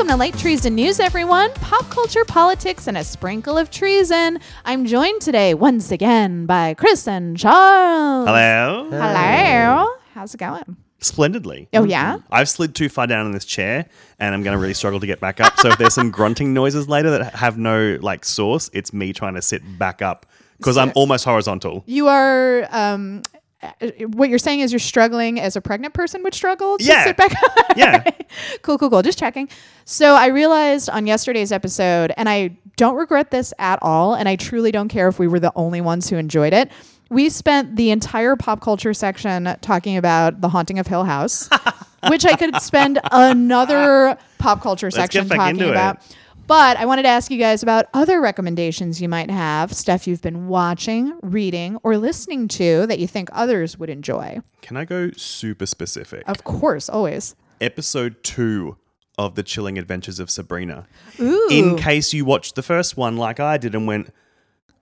Welcome to Light Treason News, everyone. Pop culture, politics, and a sprinkle of treason. I'm joined today once again by Chris and Charles. Hello. Hello. How's it going? Splendidly. Oh, yeah? I've slid too far down in this chair and I'm going to really struggle to get back up. So if there's some grunting noises later that have no like source, it's me trying to sit back up because I'm almost horizontal. You are, um, Uh, what you're saying is you're struggling as a pregnant person would struggle to Yeah. sit back up. Yeah. cool, cool, cool. Just checking. So I realized on yesterday's episode, and I don't regret this at all, and I truly don't care if we were the only ones who enjoyed it. We spent the entire pop culture section talking about the haunting of Hill House, which I could spend another pop culture get section talking into it. But I wanted to ask you guys about other recommendations you might have, stuff you've been watching, reading, or listening to that you think others would enjoy. Can I go super specific? Of course, always. Episode two of The Chilling Adventures of Sabrina. Ooh. In case you watched the first one like I did and went,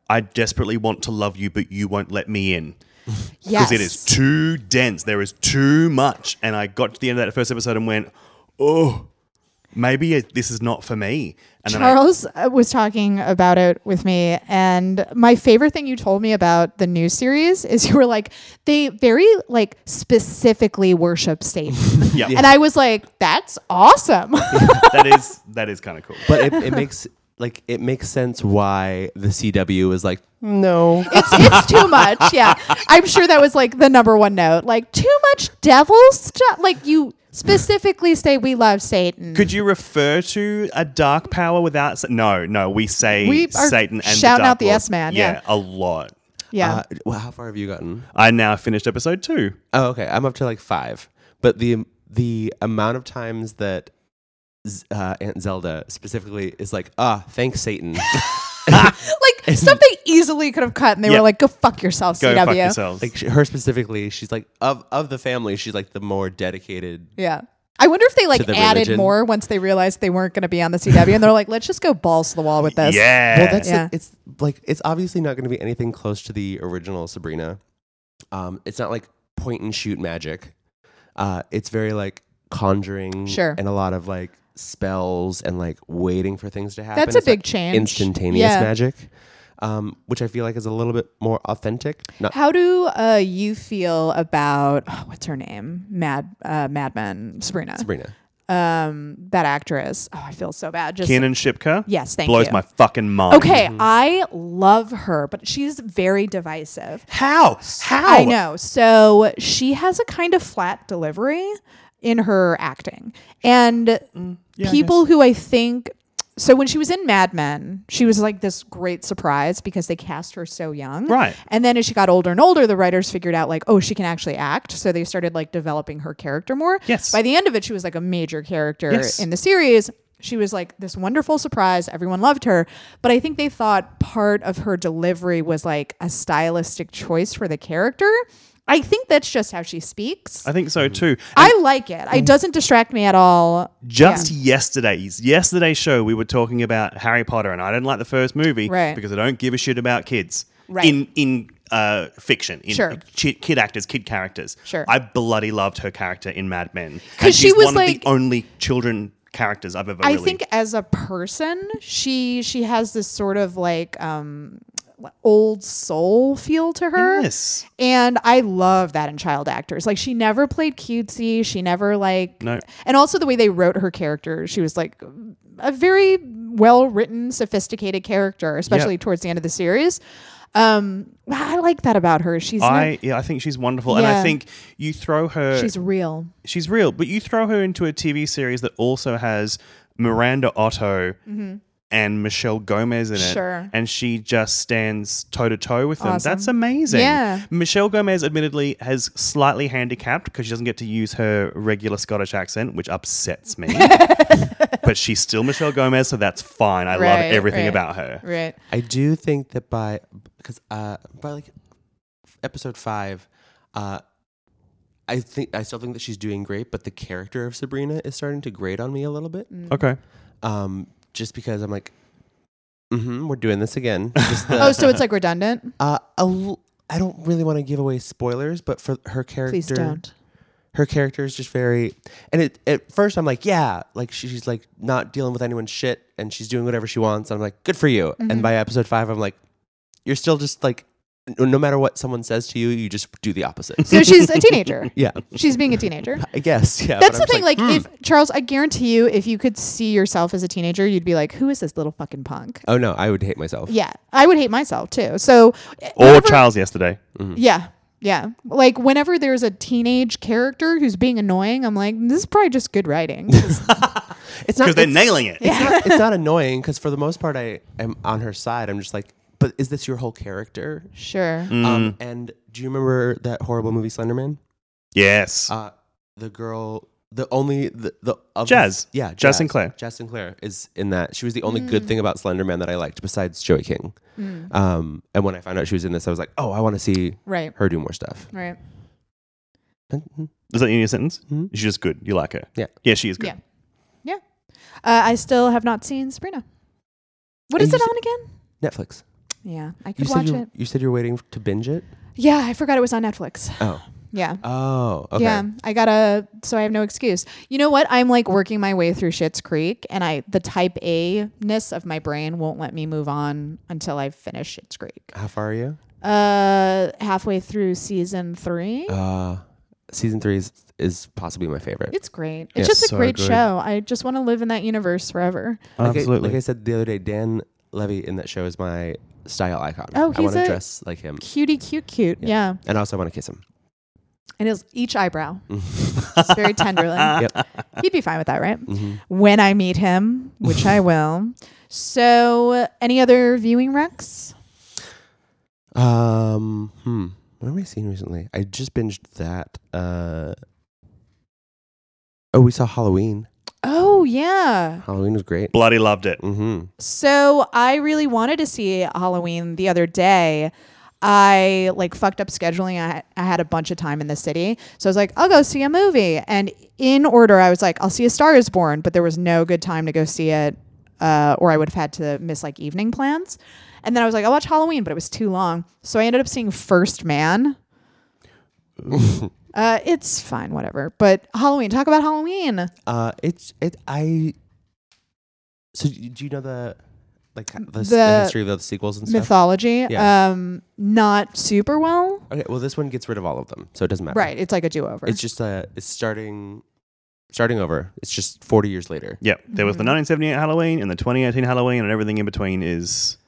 I desperately want to love you, but you won't let me in. yes. because it is too dense. There is too much. And I got to the end of that first episode and went, oh, maybe it, this is not for me. And then I, Charles uh, was talking about it with me, and my favorite thing you told me about the new series is you were like, they very like specifically worship Satan, yeah, and I was like, that's awesome. that is that is kind of cool. but it, it makes like it makes sense why the CW is like no. it's it's too much. Yeah, I'm sure that was like the number one note. Like too much devil stuff. Like you specifically say we love Satan. Could you refer to a dark power without? sa- No, no, we say We are Satan and shouting the dark out the Lord. S-man, yeah. a lot. yeah. Uh, well, how far have you gotten? I now finished episode two. Oh, okay. I'm up to like five. But the the amount of times that Z- uh, Aunt Zelda specifically is like, ah, thanks Satan. like stuff they easily could have cut, and they Yeah. were like, "Go fuck yourself, Go CW." fuck yourselves. like sh- her specifically, she's like of of the family, she's like the more dedicated. Yeah. I wonder if they like the added religion. more once they realized they weren't going to be on the CW, and they're like, "Let's just go balls to the wall with this." yeah. Well, that's Yeah. the- it's like it's obviously not going to be anything close to the original Sabrina. Um, it's not like point and shoot magic. Uh, it's very like conjuring, Sure. and a lot of like spells and like waiting for things to happen. That's a It's big not change. Instantaneous Yeah. magic, um, which I feel like is a little bit more authentic. Not How do uh, you feel about oh, what's her name? Mad uh, Mad Men Sabrina. Sabrina. Um, that actress. Oh, I feel so bad. Just Kiernan Shipka. Yes, thank blows you. my fucking mind. okay. I love her, but she's very divisive. How? How? I know. So she has a kind of flat delivery in her acting. And yeah, people who I think so when she was in Mad Men, she was like this great surprise because they cast her so young. Right. And then as she got older and older, the writers figured out like, oh, she can actually act. So they started like developing her character more. Yes. By the end of it, she was like a major character Yes. in the series. She was like this wonderful surprise. Everyone loved her. But I think they thought part of her delivery was like a stylistic choice for the character. I think that's just how she speaks. I think so too. I like it. It doesn't distract me at all. Just yesterday's yesterday's show, we were talking about Harry Potter, and I didn't like the first movie Right. because I don't give a shit about kids Right. in in uh, fiction, in Sure. chi- kid actors, kid characters. Sure. I bloody loved her character in Mad Men 'Cause And she she's was one like- of the only children characters I've ever. I really think as a person, she she has this sort of like um old soul feel to her. Yes. And I love that in child actors. Like she never played cutesy. She never like No. And also the way they wrote her character, she was like a very well written, sophisticated character, especially towards the end of the series. Um, I like that about her. She's not- I yeah, I think she's wonderful, and I think you throw her. she's real. she's real, but you throw her into a TV series that also has Miranda Otto and Michelle Gomez in it. Sure. and she just stands toe to toe with them. Awesome. That's amazing. Yeah. Michelle Gomez, admittedly, has slightly handicapped because she doesn't get to use her regular Scottish accent, which upsets me. but she's still Michelle Gomez, so that's fine. I love Right, everything right. about her. Right. I do think that by because uh by like episode five, uh I think I still think that she's doing great, but the character of Sabrina is starting to grate on me a little bit. Mm. Okay. Um, just because I'm like, mm-hmm, we're doing this again. Just the- Oh, so it's like redundant? uh, a l- I don't really want to give away spoilers, but for her character, Please don't. her character is just very and it at first I'm like, yeah, like she's like not dealing with anyone's shit and she's doing whatever she wants. I'm like, good for you. Mm-hmm. And by episode five, I'm like, you're still just like no- no matter what someone says to you, you just do the opposite. So she's a teenager. yeah. She's being a teenager. I guess. Yeah. That's the I'm thing. just Like, hmm. if Charles, I guarantee you, if you could see yourself as a teenager, you'd be like, "Who is this little fucking punk?" Oh no, I would hate myself. Yeah, I would hate myself too. So, Or whenever- Charles yesterday. Yeah, yeah. Like whenever there's a teenage character who's being annoying, I'm like, this is probably just good writing. It's not Because they're nailing it. it's not it's not annoying because for the most part I am on her side. I'm just like, but is this your whole character? sure. Mm. Um, and do you remember that horrible movie Slenderman? Yes. Uh, the girl, the only the, the of Jazz. the- yeah, Jazz Sinclair. Jazz Sinclair is in that. She was the only good thing about Slenderman that I liked besides Joey King. Um, and when I found out she was in this, I was like, oh, I want to see Right. her do more stuff. Right. Mhm. Is that in your sentence? Mhm. She's just good. You like her. Yeah. Yeah, she is good. Yeah. Yeah. Uh, I still have not seen Sabrina. What is And it on again? Netflix. Yeah, I could said watch it. you said you're waiting to binge it. Yeah, I forgot it was on Netflix. Oh, Yeah. oh, okay. Yeah, I gotta. So I have no excuse. You know what? I'm like working my way through Schitt's Creek, and I the Type A ness of my brain won't let me move on until I finish Schitt's Creek. How far are you? Uh, halfway through season three. Uh, season three is, is possibly my favorite. it's great. It's Yeah, just a so great good. show. I just want to live in that universe forever. Like I, Absolutely. like I said the other day, Dan Levy in that show is my style icon. Oh, I want to dress like him, Cutie, cute, cute. Yeah, and also I want to kiss him. and his each eyebrow. it's very tenderly. Yep. He'd be fine with that, right? hmm When I meet him, which I will. So, any other viewing recs? Um, hmm. What have I seen recently? I just binged that. Uh, oh, we saw Halloween. Oh yeah. Halloween was great. Bloody loved it. Mm-hmm. So I really wanted to see Halloween the other day. I like fucked up scheduling. I, I had a bunch of time in the city. So I was like, I'll go see a movie. And in order, I was like, I'll see A Star is Born, but there was no good time to go see it. Uh, or I would have had to miss like evening plans. And then I was like, I'll watch Halloween, but it was too long. So I ended up seeing First Man. uh, it's fine, whatever. But Halloween, talk about Halloween. Uh, it's it. I. So do you know the like the, The the history of the sequels and stuff? Mythology. Yeah. Um, not super well. Okay, well, this one gets rid of all of them, so it doesn't matter. Right. It's like a do over. It's just uh, it's starting, starting over. It's just forty years later. Yep. There was the Mm-hmm. 1978 Halloween and the 2018 Halloween, and everything in between is.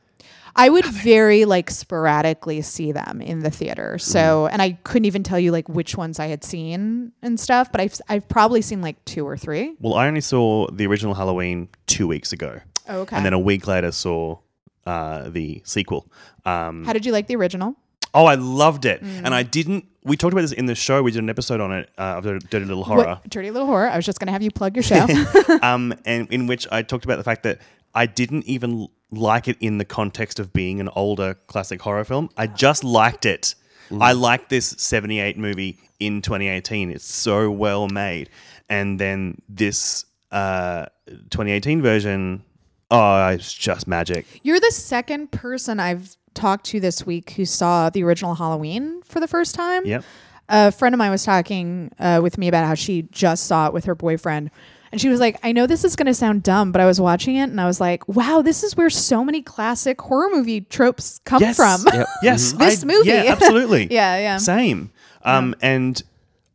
I would very like sporadically see them in the theater. So, and I couldn't even tell you like which ones I had seen and stuff, but I've I've probably seen like two or three. Well, I only saw the original Halloween two weeks ago, Oh, okay. and then a week later saw uh, the sequel. Um, How did you like the original? oh, I loved it, Mm. and I didn't. We talked about this in the show. We did an episode on it uh, of Dirty Little Horror. What, Dirty Little Horror. I was just gonna have you plug your show. um, and in which I talked about the fact that I didn't even like it in the context of being an older classic horror film. I just liked it. I liked this 78 movie in 2018. It's so well made. And then this uh, 2018 version, oh, it's just magic. You're the second person I've talked to this week who saw the original Halloween for the first time. Yep. a friend of mine was talking uh, with me about how she just saw it with her boyfriend. And she was like, I know this is going to sound dumb, but I was watching it and I was like, wow, this is where so many classic horror movie tropes come Yes. from. Yep. Yes. This I- movie. Yeah, absolutely. yeah, yeah. Same. Um, And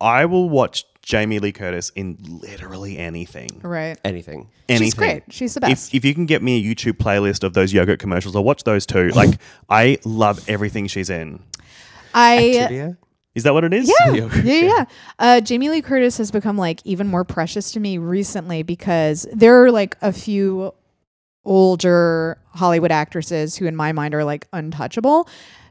I will watch Jamie Lee Curtis in literally anything. Right. Anything. anything. She's great. She's the best. If, if you can get me a YouTube playlist of those yogurt commercials, I'll watch those too. Like, I love everything she's in. I. Activia? Is that what it is? Yeah, Yogurt, yeah, yeah. Uh, Jamie Lee Curtis has become like even more precious to me recently because there are like a few older Hollywood actresses who, in my mind, are like untouchable.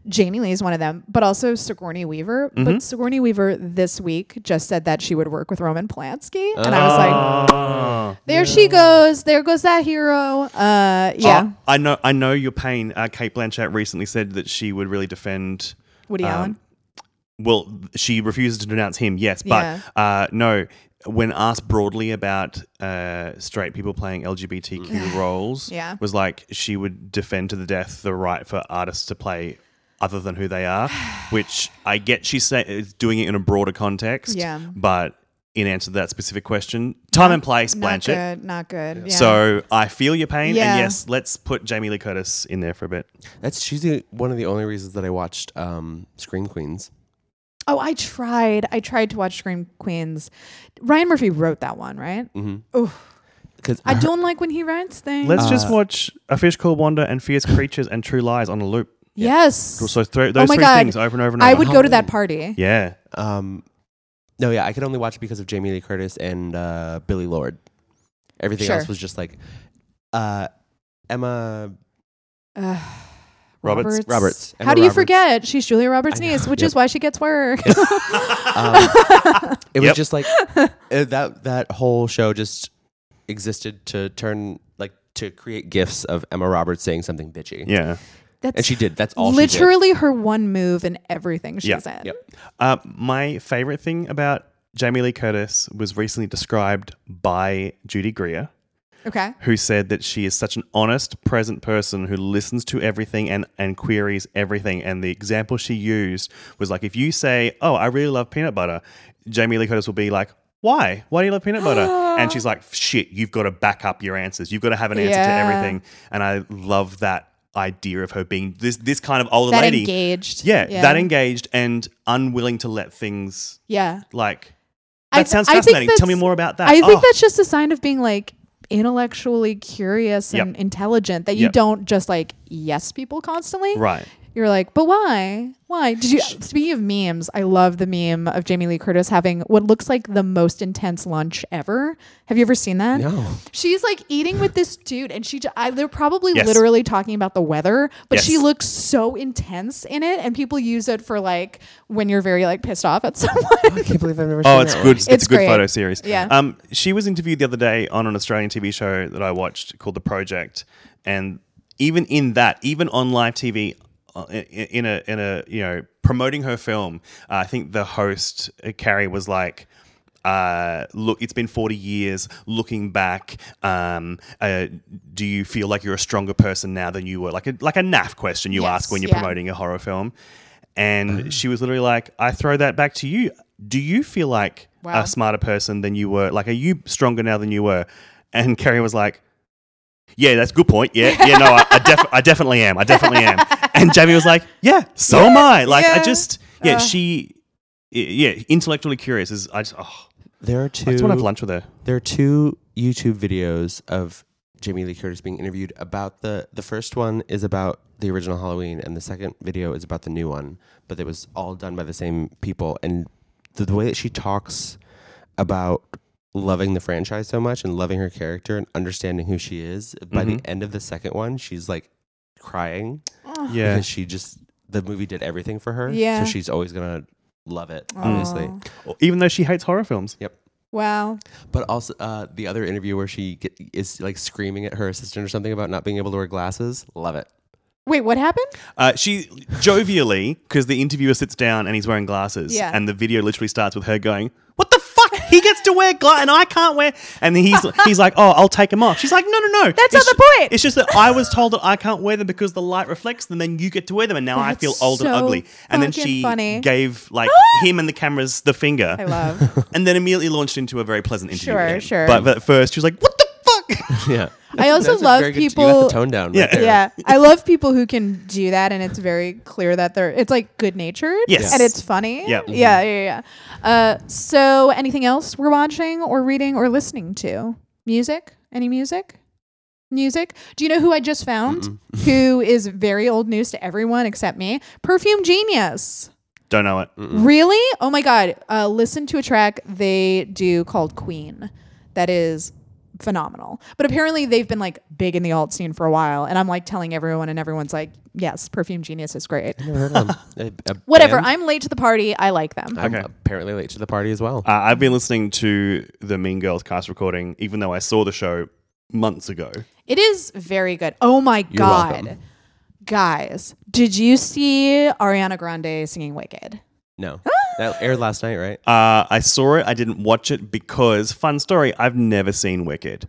Jamie Lee is one of them, but also Sigourney Weaver. But Sigourney Weaver this week just said that she would work with Roman Polanski, and I was like, Oh. "There she goes. There goes that hero." Uh, yeah, Oh, I know. I know your pain. Uh, Cate Blanchett recently said that she would really defend. Woody um, Allen. Well, she refuses to denounce him. Yes, but Yeah. uh, no. When asked broadly about uh, straight people playing LGBTQ roles, Yeah. was like she would defend to the death the right for artists to play other than who they are, which I get she's say, doing it in a broader context. Yeah. But in answer to that specific question, time and place, Not Blanchett. good. Not good. Yeah. So I feel your pain, Yeah. and yes, let's put Jamie Lee Curtis in there for a bit. That's she's the, one of the only reasons that I watched um, Scream Queens. Oh, I tried. I tried to watch Scream Queens. Ryan Murphy wrote that one, right? Mm-hmm. Oh, Because I don't like when he writes things. Let's just Uh, watch A Fish Called Wanda and Fierce Creatures and True Lies on a loop. yes. So throw those Oh my three God. things over and over and over. I would go to that party. Yeah. Um, no, yeah, I could only watch it because of Jamie Lee Curtis and uh, Billie Lourd. Everything Sure. else was just like uh, Emma. Uh, Roberts- Roberts. How Emma do you Roberts. forget? She's Julia Roberts' niece, which yep. is why she gets work. Um, it was Yep. just like uh, that. That whole show just existed to turn like to create gifs of Emma Roberts saying something bitchy. Yeah. That's and she did. That's all. she did. literally her one move in everything she's Yeah. in. Yep. Uh, my favorite thing about Jamie Lee Curtis was recently described by Judy Greer, Okay. who said that she is such an honest, present person who listens to everything and, and queries everything. And the example she used was like, if you say, Oh, I really love peanut butter, Jamie Lee Curtis will be like, why? Why do you love peanut butter? and she's like, shit, you've got to back up your answers. You've got to have an answer to everything. And I love that idea of her being this this kind of older That lady. engaged. Yeah, that engaged and unwilling to let things Yeah. like I that th- sounds I think fascinating. Tell me that's- more about that. I think Oh, that's just a sign of being like intellectually curious and Yep. intelligent that you Yep. don't just like yes people constantly. right. You're like, but why? Why? Did you speaking of memes, I love the meme of Jamie Lee Curtis having what looks like the most intense lunch ever. Have you ever seen that? No. She's like eating with this dude, and she, j- I, they're probably Yes. literally talking about the weather, but she looks so intense in it, and people use it for like when you're very like pissed off at someone. I can't believe I've never. Oh, it's that good. It's, It's a good great. photo series. Yeah. Um, she was interviewed the other day on an Australian TV show that I watched called The Project, and even in that, even on live TV, in, in a in a you know promoting her film, uh, I think the host uh, Carrie was like. Uh, look, it's been 40 years. Looking back, um, uh, do you feel like you're a stronger person now than you were? Like a like a naff question you Yes, ask when you're yeah. promoting a horror film. And she was literally like, I throw that back to you. Do you feel like Wow. a smarter person than you were? Like, are you stronger now than you were? And Carrie was like, Yeah, that's a good point. Yeah, yeah, no, I, I, def- I definitely am. I definitely am. And Jamie was like, Yeah, so am I. Like, I just, yeah, Uh. she, yeah, intellectually curious is, I just, oh, There are two. I just want to have lunch with her. There are two YouTube videos of Jamie Lee Curtis being interviewed about the the first one is about the original Halloween and the second video is about the new one, but it was all done by the same people and the, the way that she talks about loving the franchise so much and loving her character and understanding who she is by the Mhm. end of the second one she's like crying Yeah. because she just the movie did everything for her Yeah. so she's always going to love it obviously Aw. Even though she hates horror films. Yep. Wow. But also uh, the other interview where she get, is like screaming at her assistant or something about not being able to wear glasses. Love it. Wait, what happened? Uh, she jovially, because the interviewer sits down and he's wearing glasses, Yeah. and the video literally starts with her going, "What the fuck? He gets to wear glasses and I can't wear." And he's he's like, "Oh, I'll take them off." She's like, "No, no, no. That's It's not the point." It's just that I was told that I can't wear them because the light reflects them, Then you get to wear them, and now I That's feel old and so ugly." And then fucking she funny. gave like him and the cameras the finger, I love. and then immediately launched into a very pleasant interview. Sure, with him. sure. But, but at first, she was like, "What the fuck?" yeah. I also That's love very good- you got people- the tone down. Right Yeah. there. yeah, I love people who can do that, and it's very clear that they're. It's like good natured. Yes. and it's funny. Yeah. yeah, yeah, yeah. Uh, so, anything else we're watching or reading or listening to? Music? Any music? Music? Do you know who I just found? who is very old news to everyone except me? Perfume Genius. Don't know it. Really? Oh my god! Uh, listen to a track they do called Queen. That is phenomenal. But apparently they've been like big in the alt scene for a while, and I'm like telling everyone, and everyone's like, "Yes, Perfume Genius is great." Never heard of them. A- a Whatever. band? I'm late to the party. I like them. I'm Okay. apparently late to the party as well. Uh, I've been listening to the Mean Girls cast recording, even though I saw the show months ago. It is very good. Oh my You're god, welcome. guys! Did you see Ariana Grande singing "Wicked"? no. Ah! That aired last night, right? Uh, I saw it. I didn't watch it because, fun story, I've never seen Wicked.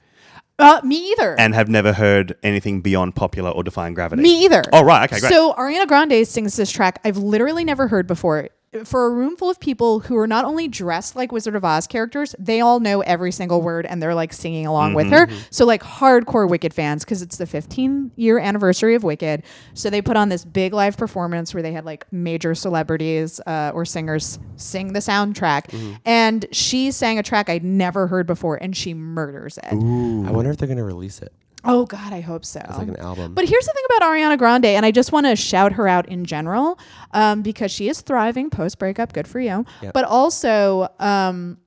Uh, me either. and have never heard anything beyond popular or defying gravity. me either. Oh, right. Okay, great. So Ariana Grande sings this track I've literally never heard before. For a room full of people who are not only dressed like Wizard of Oz characters, they all know every single word and they're like singing along with Mm-hmm. her. So like hardcore Wicked fans because it's the 15 year anniversary of Wicked. So they put on this big live performance where they had like major celebrities uh, or singers sing the soundtrack, Mm-hmm. and she sang a track I'd never heard before, and she murders it. I wonder if they're gonna release it Oh God, I hope so. as like an album. But here's the thing about Ariana Grande, and I just want to shout her out in general um, because she is thriving post breakup. Good for you. Yep. But also, um,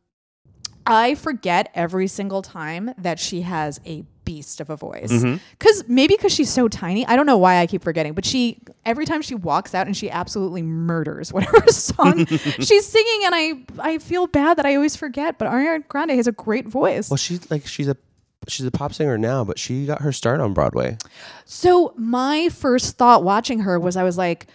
I forget every single time that she has a beast of a voice. Mm-hmm. Because maybe because she's so tiny, I don't know why I keep forgetting. But she every time she walks out and she absolutely murders whatever song she's singing, and I I feel bad that I always forget. But Ariana Grande has a great voice. well, she's like she's a she's a pop singer now, but she got her start on Broadway. So my first thought watching her was I was like,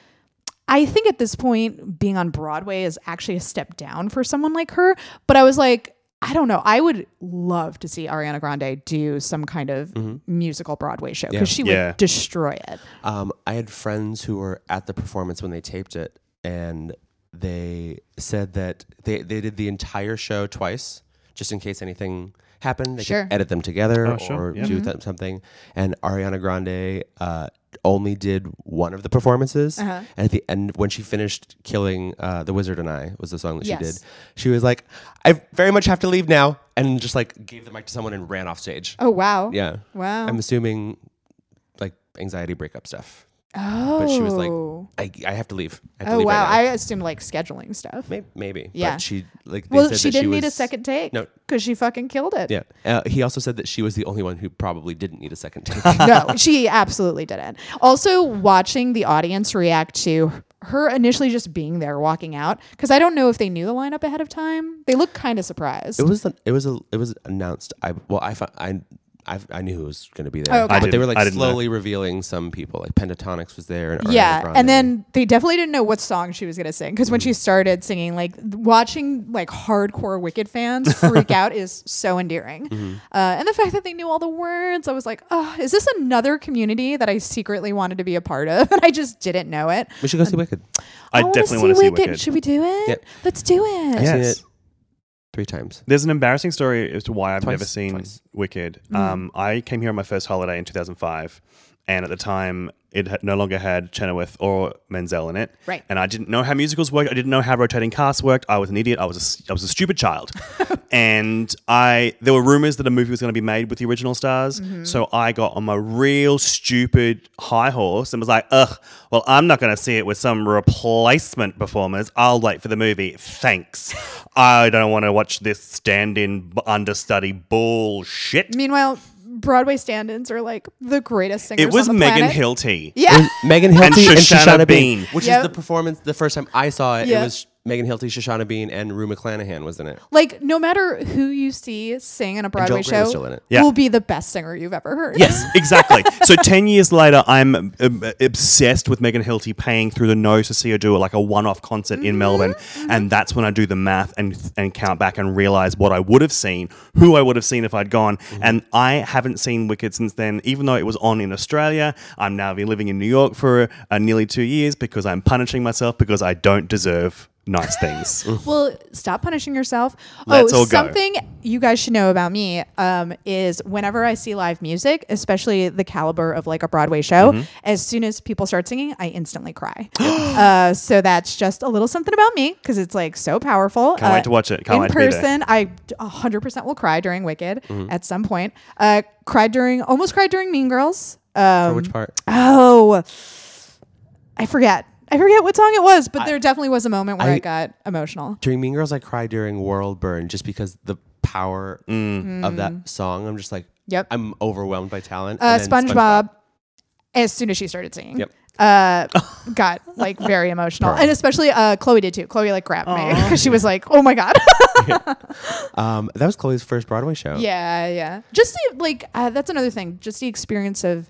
I think at this point being on Broadway is actually a step down for someone like her. But I was like, I don't know. I would love to see Ariana Grande do some kind of musical Broadway show because she Yeah. would destroy it. Um, I had friends who were at the performance when they taped it, and they said that they, they did the entire show twice, just in case anything happened. They Sure. could edit them together Oh, sure. or Yeah. do th- something. And Ariana Grande uh, only did one of the performances. Uh-huh. And at the end, when she finished killing uh, The Wizard and I, was the song that Yes. she did, she was like, I very much have to leave now. And just like gave the mic to someone and ran off stage. Oh wow. Yeah. Wow. I'm assuming like anxiety breakup stuff. oh. But she was like, I, I have to leave. I have to oh leave wow. Right I now. assumed like scheduling stuff. maybe, maybe. Yeah. But she like. they Well, said she that didn't need a second take. No. because she fucking killed it. Yeah. Uh, he also said that she was the only one who probably didn't need a second take. no, she absolutely didn't. Also, watching the audience react to her initially just being there, walking out, because I don't know if they knew the lineup ahead of time. They look kind of surprised. it was the, it was a, it was announced. I well I I. I, I knew who was going to be there, Oh, okay. But they were like I didn't know. slowly revealing some people. Like Pentatonix was there, and yeah, Grande. and then they definitely didn't know what song she was gonna sing because when she started singing, like watching like hardcore Wicked fans freak out is so endearing. Uh, and the fact that they knew all the words, I was like, oh, is this another community that I secretly wanted to be a part of, and I just didn't know it. we should go see Wicked. I, wanna definitely want to see Wicked. Should we do it? Yep. Let's do it. I've seen Yes. Three times. There's an embarrassing story as to why I've Twice, never seen twice. Wicked. Mm. Um, I came here on my first holiday in 2005, and at the time, it had no longer had Chenoweth or Menzel in it. Right. And I didn't know how musicals worked. I didn't know how rotating casts worked. I was an idiot. I was a, I was a stupid child. and I there were rumors that a movie was going to be made with the original stars. Mm-hmm. So I got on my real stupid high horse and was like, ugh, well, I'm not going to see it with some replacement performers. I'll wait for the movie. Thanks. I don't want to watch this stand in understudy bullshit. Meanwhile, Broadway stand-ins are like the greatest singers. It was on the Megan planet. Hilty. Yeah. Megan Hilty and Shoshana Shoshana, Bean, Bean. which Yep. is the performance. The first time I saw it, Yeah. it was Megan Hilty, Shoshana Bean, and Rue McClanahan was in it. Like no matter who you see sing in a Broadway Joel Grey was show, still in it. Yeah. will be the best singer you've ever heard. Yes, exactly. so ten years later, I'm um, obsessed with Megan Hilty paying through the nose to see her do like a one-off concert in Melbourne, and that's when I do the math and and count back and realize what I would have seen, who I would have seen if I'd gone, and I haven't seen Wicked since then. Even though it was on in Australia, I'm now been living in New York for uh, nearly two years because I'm punishing myself because I don't deserve nice things. Well, stop punishing yourself. Let's oh, all go. something you guys should know about me um, is whenever I see live music, especially the caliber of like a Broadway show, Mm-hmm. as soon as people start singing, I instantly cry. uh, so that's just a little something about me because it's like so powerful. Can't Uh, wait to watch it. Can't in wait to person, I 100% will cry during Wicked Mm-hmm. at some point. Uh, cried during, almost cried during Mean Girls. For Um, which part? Oh, I forget. I forget what song it was, but there definitely was a moment where I, I- got emotional. During Mean Girls, I cried during World Burn just because the power of that song. I'm just like, Yep. I'm overwhelmed by talent. Uh, And then SpongeBob, as soon as she started singing, Yep. uh, got like very emotional, and especially uh, Chloe did too. Chloe like grabbed me because she was like, "Oh my god." Um, that was Chloe's first Broadway show. yeah, yeah. Just the, like uh, that's another thing. Just the experience of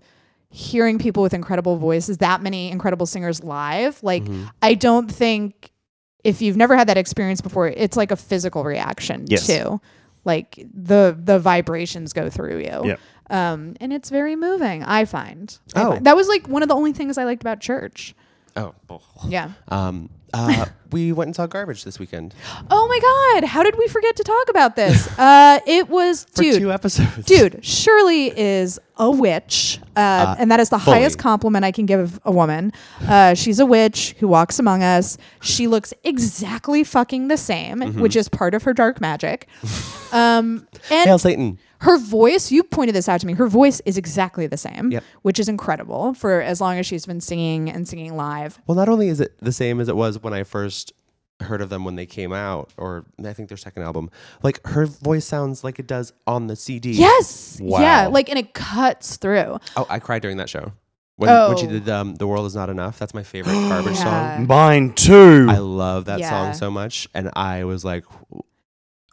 hearing people with incredible voices, that many incredible singers live. Like, Mm-hmm. I don't think if you've never had that experience before, it's like a physical reaction Yes. too. Like the the vibrations go through you. Yep. Um, and it's very moving. I find. I Oh. find. that was like one of the only things I liked about church. Oh, Yeah. um, uh, we went and saw Garbage this weekend Oh my God! How did we forget to talk about this? uh, it was for dude. two episodes. Dude, Shirley is a witch, uh, and that is the fully. highest compliment I can give a woman. Uh, she's a witch who walks among us. She looks exactly fucking the same, Mm-hmm. which is part of her dark magic. Um, and Hail Satan. Her voice, you pointed this out to me. Her voice is exactly the same, Yep. which is incredible for as long as she's been singing and singing live. Well, not only is it the same as it was when I first heard of them when they came out, or I think their second album, like her voice sounds like it does on the CD. Yes, yeah, like and it cuts through. Oh, I cried during that show. When, when she Oh. did um, "The World Is Not Enough," that's my favorite Garbage Yeah. song. Mine too. I love that Yeah. song so much, and I was like,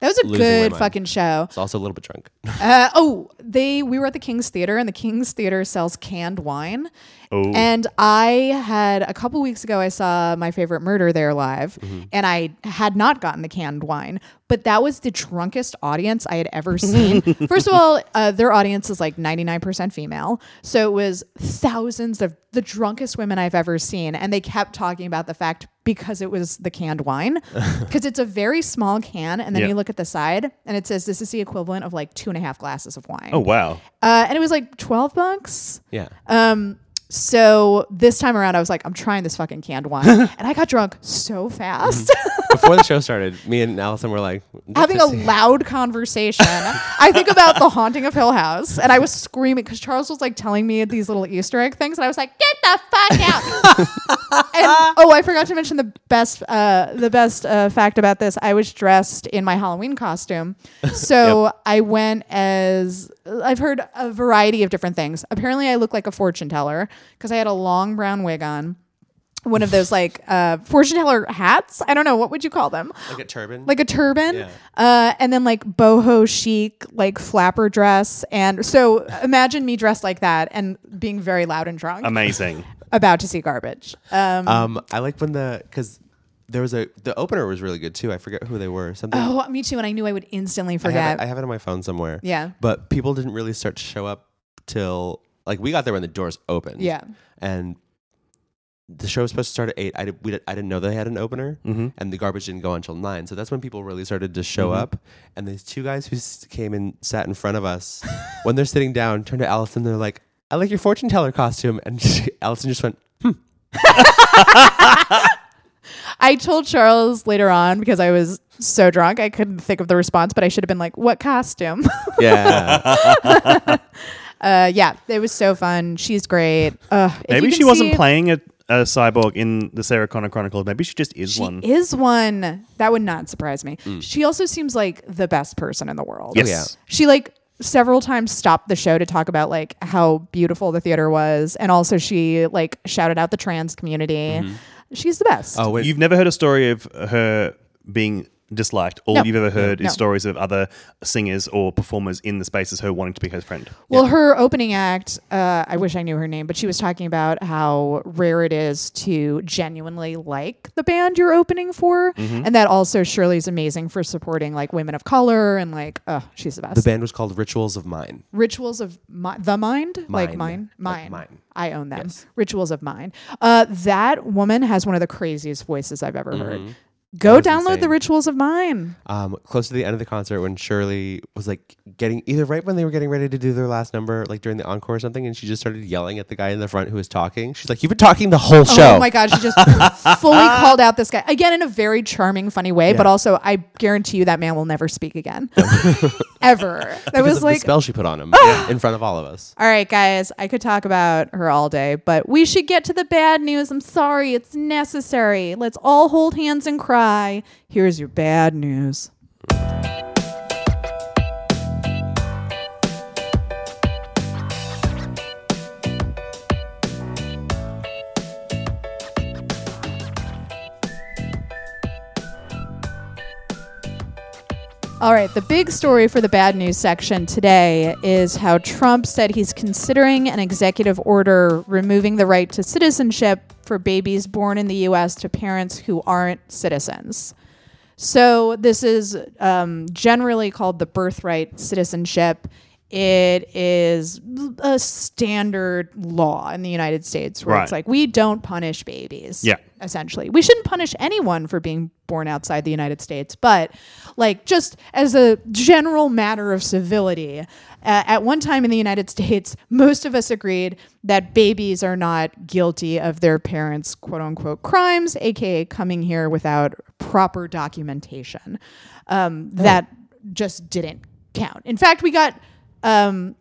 That was a Losing my good mind. fucking show. it's also a little bit drunk. Uh, oh, they we were at the King's Theater, and the King's Theater sells canned wine. oh. And I had a couple weeks ago, I saw my favorite murder there live, Mm-hmm. and I had not gotten the canned wine, but that was the drunkest audience I had ever seen. First of all, uh, their audience is like 99% female. So it was thousands of the drunkest women I've ever seen. And they kept talking about the fact because it was the canned wine, because it's a very small can. And then Yeah. you look at the side and it says this is the equivalent of like two and a half glasses of wine. oh wow. Uh, and it was like 12 bucks. Yeah. Um, so this time around, I was like, I'm trying this fucking canned wine, and I got drunk so fast, Before the show started, me and Allison were like having a loud conversation. I think about the haunting of Hill House, and I was screaming because Charles was like telling me these little Easter egg things, and I was like, "Get the fuck out!" and oh, I forgot to mention the best, uh, the best uh, fact about this. I was dressed in my Halloween costume, so I went as I've heard a variety of different things. Apparently, I look like a fortune teller because I had a long brown wig on. One of those like uh, fortune teller hats. I don't know what would you call them, like a turban. like a turban, Yeah. uh, and then like boho chic like flapper dress. And so imagine me dressed like that and being very loud and drunk, Amazing. about to see garbage. Um, um, I like when the because there was a the opener was really good too. I forget who they were. Something. oh, me too. And I knew I would instantly I have, forget. it, I have it on my phone somewhere. yeah, But people didn't really start to show up till like we got there when the doors opened. yeah. And the show was supposed to start at eight. I, did, we, did, I didn't know they had an opener, Mm-hmm. and the garbage didn't go on until nine. So that's when people really started to show up. And these two guys who s- came and sat in front of us, when they're sitting down, turned to Allison. They're like, "I like your fortune teller costume," and she, Allison just went, I told Charles later on because I was so drunk I couldn't think of the response, but I should have been like, "What costume?" "Yeah." Uh, yeah, it was so fun. She's great. Uh, Maybe she wasn't see- playing a, a cyborg in the Sarah Connor Chronicles. Maybe she just is She one. is one. That would not surprise me. She also seems like the best person in the world. yes. yeah. She like several times stopped the show to talk about like how beautiful the theater was, and also she like shouted out the trans community. She's the best. oh wait, You've never heard a story of her being disliked. All No. you've ever heard No. is stories of other singers or performers in the space as her wanting to be her friend. Well, her opening act, uh, I wish I knew her name, but she was talking about how rare it is to genuinely like the band you're opening for. Mm-hmm. And that also Shirley's amazing for supporting like women of color and like, oh, she's the best. the band was called Rituals of Mine. Rituals of mi- the mind, like mine, Mine. mine, Like mine. I own them. Yes. Rituals of mine. Uh, that woman has one of the craziest voices I've ever heard. Go download the. Rituals of Mine. um, close to the end of the concert when Shirley was like getting either right when they were getting ready to do their last number, like during the encore or something, and she just started yelling at the guy in the front who was talking. She's like, "You've been talking the whole show." Oh my god, she just fully called out this guy again in a very charming, funny way. But also, I guarantee you that man will never speak again, ever. That Because was like, the spell she put on him in front of all of us. all right, guys, I could talk about her all day, but we should get to the bad news. I'm sorry, it's necessary. Let's all hold hands and cry. Here's your bad news. All right, the big story for the bad news section today is how Trump said he's considering an executive order removing the right to citizenship for babies born in the U.S. to parents who aren't citizens. So, this is um, generally called the birthright citizenship. it is a standard law in the United States where it's like we don't punish babies. Yeah. Essentially. We shouldn't punish anyone for being born outside the United States, but like just as a general matter of civility, uh, at one time in the United States, most of us agreed that babies are not guilty of their parents' quote unquote crimes, aka coming here without proper documentation. Um, That just didn't count. In fact, we got um,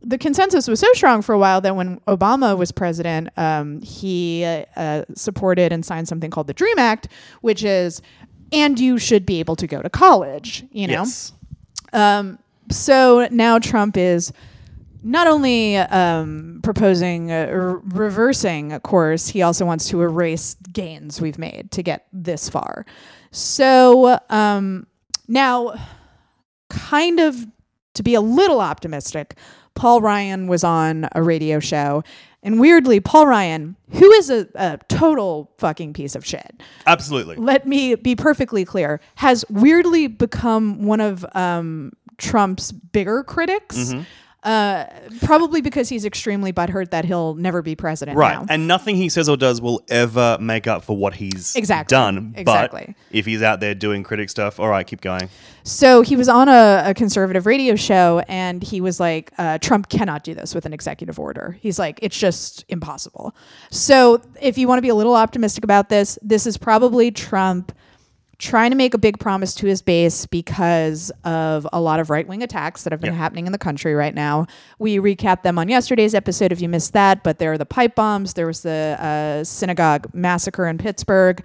the consensus was so strong for a while that when Obama was president, um, he uh, supported and signed something called the Dream Act, which is, and you should be able to go to college, you know? Yes. Um, so now Trump is not only um, proposing uh, r- reversing a course, he also wants to erase gains we've made to get this far. So um, now, kind of to be a little optimistic, Paul Ryan was on a radio show. And weirdly, Paul Ryan, who is a, a total fucking piece of shit, Absolutely. let me be perfectly clear, has weirdly become one of um, Trump's bigger critics. Mm-hmm. Uh, probably because he's extremely butthurt that he'll never be president Right. now. And nothing he says or does will ever make up for what he's Exactly. done. Exactly. But if he's out there doing critic stuff, all right, keep going. So he was on a, a conservative radio show and he was like, uh, Trump cannot do this with an executive order. He's like, it's just impossible. So if you want to be a little optimistic about this, this is probably Trump trying to make a big promise to his base because of a lot of right wing attacks that have been Yeah. happening in the country right now. We recapped them on yesterday's episode if you missed that, but there are the pipe bombs, there was the uh, synagogue massacre in Pittsburgh.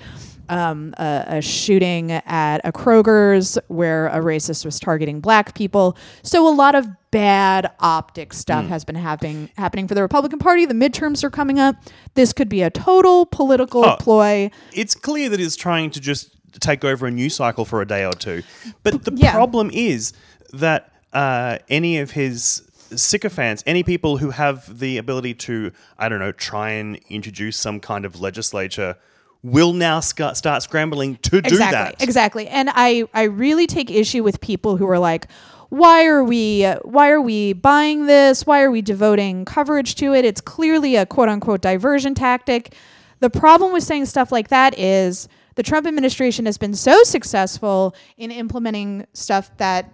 Um, a, a shooting at a Kroger's where a racist was targeting black people. So a lot of bad optic stuff has been happening happening for the Republican Party. The midterms are coming up. This could be a total political Oh. ploy. It's clear that he's trying to just take over a news cycle for a day or two. But the Yeah. problem is that uh, any of his sycophants, any people who have the ability to, I don't know, try and introduce some kind of legislature, will now sc- start scrambling to do exactly, that. Exactly. And I I really take issue with people who are like why are we why are we buying this? Why are we devoting coverage to it? It's clearly a quote unquote diversion tactic. The problem with saying stuff like that is the Trump administration has been so successful in implementing stuff that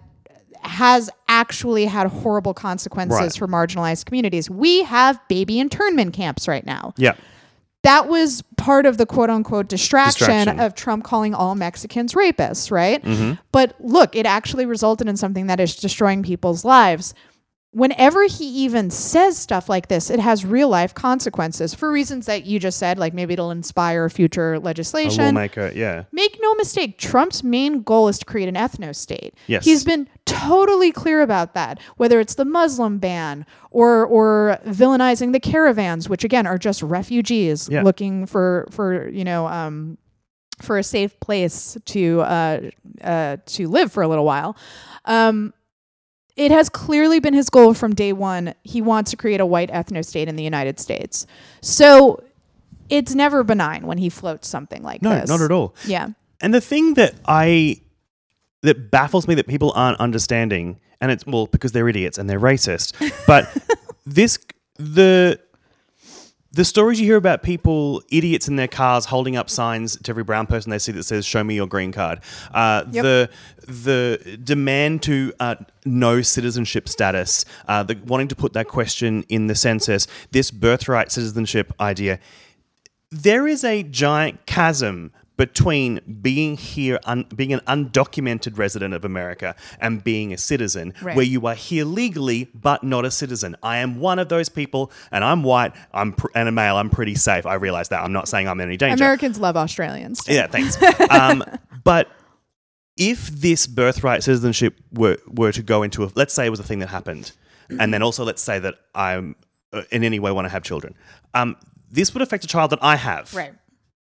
has actually had horrible consequences Right. for marginalized communities. We have baby internment camps right now Yeah. that was part of the quote unquote distraction, Distraction. of Trump calling all Mexicans rapists, right? Mm-hmm. But look, it actually resulted in something that is destroying people's lives. Whenever he even says stuff like this, it has real life consequences for reasons that you just said, like maybe it'll inspire future legislation. A lawmaker, yeah. Make no mistake, Trump's main goal is to create an ethno state. Yes. He's been totally clear about that, whether it's the Muslim ban or or villainizing the caravans, which again are just refugees Yeah. looking for for, you know, um for a safe place to uh, uh, to live for a little while. Um, it has clearly been his goal from day one. He wants to create a white ethno state in the United States. So it's never benign when he floats something like No, this. not at all. Yeah. And the thing that I that baffles me that people aren't understanding, and it's well because they're idiots and they're racist. But this the the stories you hear about people idiots in their cars holding up signs to every brown person they see that says "Show me your green card." Uh, Yep. The the demand to uh, know citizenship status, uh, the wanting to put that question in the census, this birthright citizenship idea there is a giant chasm between being here, un- being an undocumented resident of America, and being a citizen, Right. where you are here legally but not a citizen. I am one of those people, and I'm white. I'm pr- and a male. I'm pretty safe. I realize that. I'm not saying I'm in any danger. Americans love Australians. too. Yeah, thanks. um, but if this birthright citizenship were were to go into a, let's say it was a thing that happened, and then also let's say that I'm uh, in any way want to have children, um, this would affect a child that I have, Right.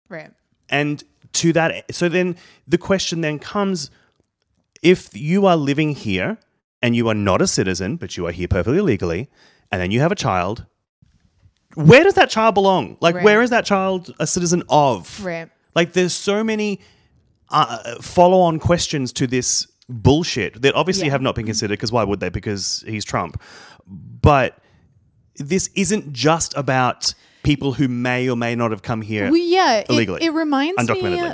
Right. and to that, so then the question then comes: if you are living here and you are not a citizen, but you are here perfectly legally, and then you have a child. Where does that child belong? Like, Right. where is that child a citizen of? Right. Like there's so many uh, follow-on questions to this bullshit that obviously Yeah. have not been considered because why would they? Because he's Trump. But this isn't just about people who may or may not have come here. Well, yeah, illegally. it reminds me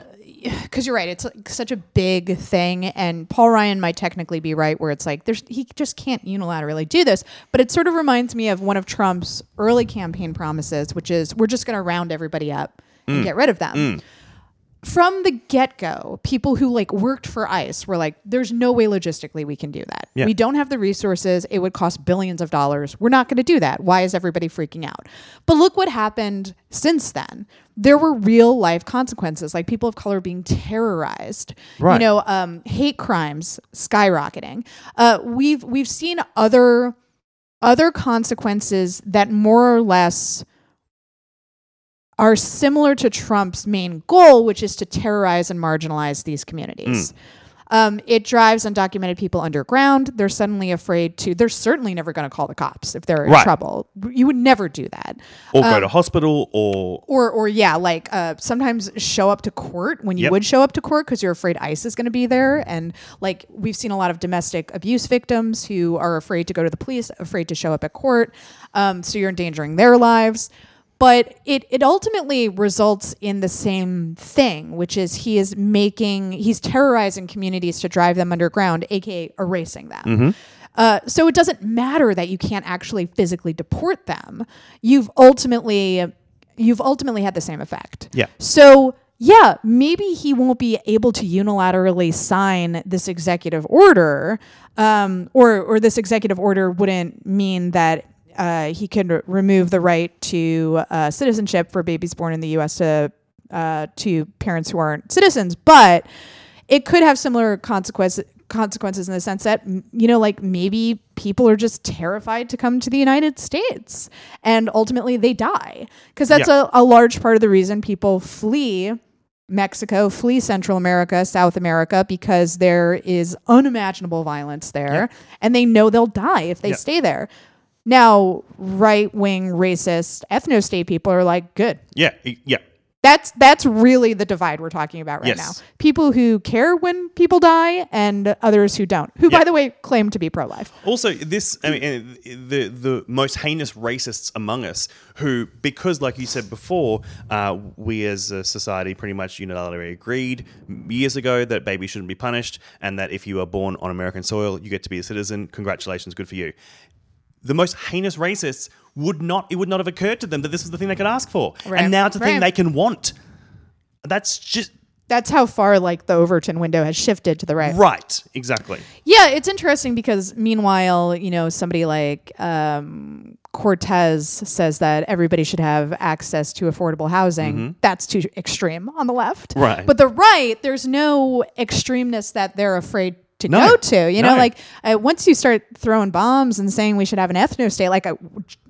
because you're right. It's like such a big thing, and Paul Ryan might technically be right, where it's like there's he just can't unilaterally do this. But it sort of reminds me of one of Trump's early campaign promises, which is we're just going to round everybody up Mm. and get rid of them. From the get go, people who like worked for ICE were like, "There's no way logistically we can do that. Yeah. We don't have the resources. It would cost billions of dollars. We're not going to do that. Why is everybody freaking out?" But look what happened since then. There were real life consequences, like people of color being terrorized. Right. You know, um, hate crimes skyrocketing. Uh, we've we've seen other other consequences that more or less are similar to Trump's main goal, which is to terrorize and marginalize these communities. Um, it drives undocumented people underground. They're suddenly afraid to. They're certainly never going to call the cops if they're in Right. trouble. You would never do that. or um, go to hospital or Or, or yeah, like uh, sometimes show up to court when you Yep. would show up to court because you're afraid ICE is going to be there. And like we've seen a lot of domestic abuse victims who are afraid to go to the police, afraid to show up at court. Um, so you're endangering their lives. But it, it ultimately results in the same thing, which is he is making, he's terrorizing communities to drive them underground, aka erasing them. Uh, so it doesn't matter that you can't actually physically deport them. You've ultimately you've ultimately had the same effect. Yeah. So yeah, maybe he won't be able to unilaterally sign this executive order, um, or or this executive order wouldn't mean that. Uh, he can r- remove the right to uh, citizenship for babies born in the U.S. to uh, to parents who aren't citizens, but it could have similar consequences consequences in the sense that you know like maybe people are just terrified to come to the United States and ultimately they die because that's Yeah. a, a large part of the reason people flee Mexico, flee Central America, South America because there is unimaginable violence there and they know they'll die if they Yeah. stay there. Now, right wing racist ethno state people are like, good, yeah, yeah. that's that's really the divide we're talking about right Yes. now. People who care when people die and others who don't. Who Yeah. by the way claim to be pro life. Also, this I mean, the the most heinous racists among us, who because, like you said before, uh, we as a society pretty much unilaterally agreed years ago that babies shouldn't be punished, and that if you are born on American soil, you get to be a citizen. Congratulations, good for you. The most heinous racists would not it would not have occurred to them that this was the thing they could ask for, Right. and now it's the thing they can want. That's just That's how far like the Overton window has shifted to the right. right, exactly. Yeah, it's interesting because meanwhile, you know, somebody like um, Cortez says that everybody should have access to affordable housing. That's too extreme on the left. Mm-hmm. Right. But the right, there's no extremeness that they're afraid to No. go to. You know, No. like uh, once you start throwing bombs and saying we should have an ethno state, like uh,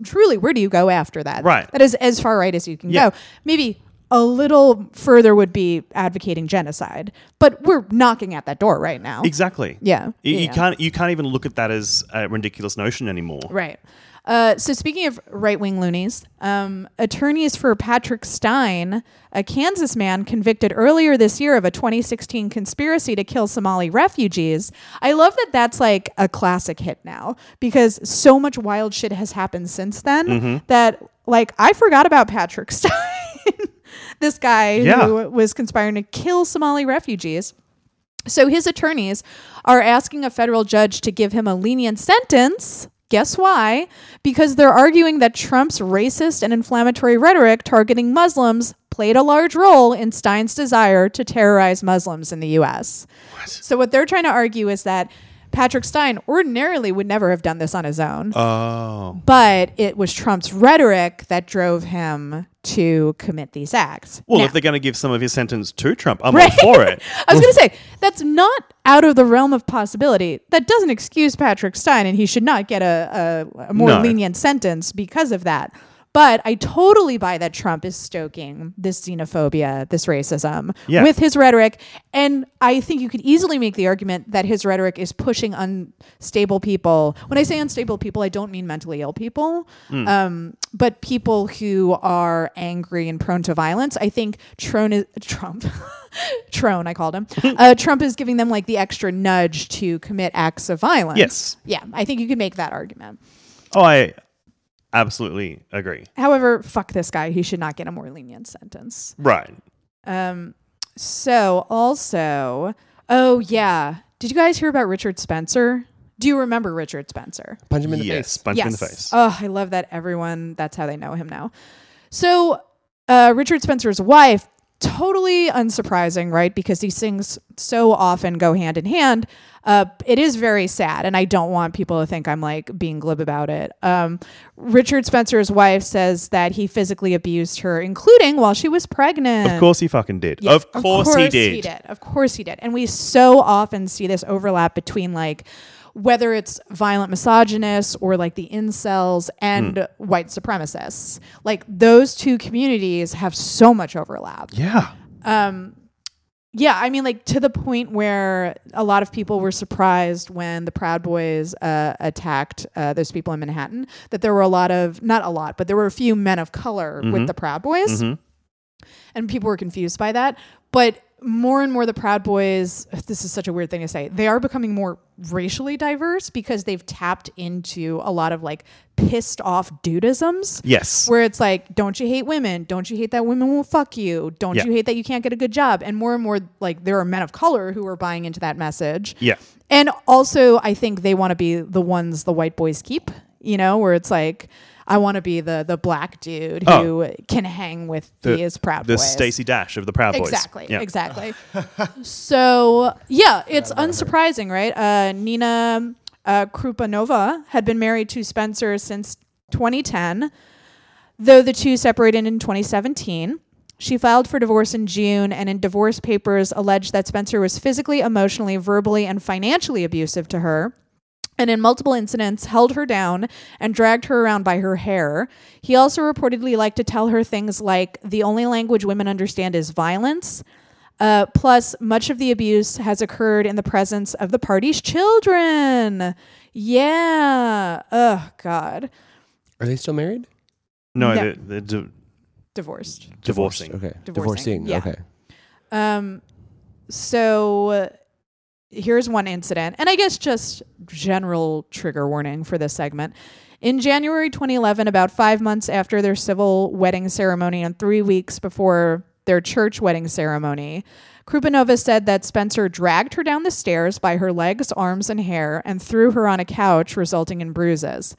truly, where do you go after that? Right. That is as far right as you can Yeah. go. Maybe a little further would be advocating genocide, but we're knocking at that door right now. Exactly. Yeah. You, you can't you can't even look at that as a ridiculous notion anymore. Right. Uh, so speaking of right wing loonies, um, attorneys for Patrick Stein, a Kansas man convicted earlier this year of a 2016 conspiracy to kill Somali refugees. I love that that's like a classic hit now because so much wild shit has happened since then that like I forgot about Patrick Stein, this guy Yeah. who was conspiring to kill Somali refugees. So his attorneys are asking a federal judge to give him a lenient sentence. Guess why? Because they're arguing that Trump's racist and inflammatory rhetoric targeting Muslims played a large role in Stein's desire to terrorize Muslims in the US. So what they're trying to argue is that Patrick Stein ordinarily would never have done this on his own, Oh. but it was Trump's rhetoric that drove him to commit these acts. Well, Now- if they're going to give some of his sentence to Trump, I'm Right. all for it. I was going to say that's not out of the realm of possibility. That doesn't excuse Patrick Stein, and he should not get a, a, a more No. lenient sentence because of that. But I totally buy that Trump is stoking this xenophobia, this racism Yeah. with his rhetoric. And I think you could easily make the argument that his rhetoric is pushing unstable people. When I say unstable people, I don't mean mentally ill people, um, but people who are angry and prone to violence. I think Trone is, Trump. Trone, I called him. uh, Trump is giving them like the extra nudge to commit acts of violence. Yes. Yeah, I think you could make that argument. Oh, I absolutely agree. However, fuck this guy. He should not get a more lenient sentence. Right. Um, so also, oh yeah, did you guys hear about Richard Spencer? Do you remember Richard Spencer? Punch him in the yes. face. Punch him in the face. Oh, I love that everyone. That's how they know him now. So, uh, Richard Spencer's wife, totally unsurprising, right? Because these things so often go hand in hand. Uh, it is very sad, and I don't want people to think I'm like being glib about it. Um, Richard Spencer's wife says that he physically abused her, including while she was pregnant. Of course he fucking did. Yeah, of, course he did. Of course he did. And we so often see this overlap between like whether it's violent misogynists or like the incels and Hmm. white supremacists. Like those two communities have so much overlap. Yeah. Um yeah, I mean, like to the point where a lot of people were surprised when the Proud Boys uh, attacked uh, those people in Manhattan. That there were a lot of, not a lot, but there were a few men of color Mm-hmm. with the Proud Boys Mhm. and people were confused by that. But more and more, the Proud Boys, this is such a weird thing to say, they are becoming more racially diverse because they've tapped into a lot of like pissed off dudisms. Yes. Where it's like, don't you hate women? Don't you hate that women will fuck you? Don't Yeah. you hate that you can't get a good job? And more and more, like, there are men of color who are buying into that message. yeah. And also, I think they want to be the ones the white boys keep, you know, where it's like, I want to be the the black dude who can hang with Oh. The, these proud the boys. Stacy Dash of the Proud Boys. Exactly. Yeah. Exactly. so yeah, it's unsurprising, right? Uh, Nina uh, Kouprianova had been married to Spencer since 2010, though the two separated in 2017. She filed for divorce in June and in divorce papers alleged that Spencer was physically, emotionally, verbally, and financially abusive to her and in multiple incidents held her down and dragged her around by her hair. He also reportedly liked to tell her things like the only language women understand is violence. Uh, plus, much of the abuse has occurred in the presence of the party's children. Yeah. Oh, God. Are they still married? No, No. they're, they're di- Divorced. divorcing. Okay. Divorcing, Divorcing. yeah. Okay. Um, so uh, here's one incident, and I guess just general trigger warning for this segment. In January 2011, about five months after their civil wedding ceremony and three weeks before their church wedding ceremony, Kouprianova said that Spencer dragged her down the stairs by her legs, arms, and hair and threw her on a couch, resulting in bruises.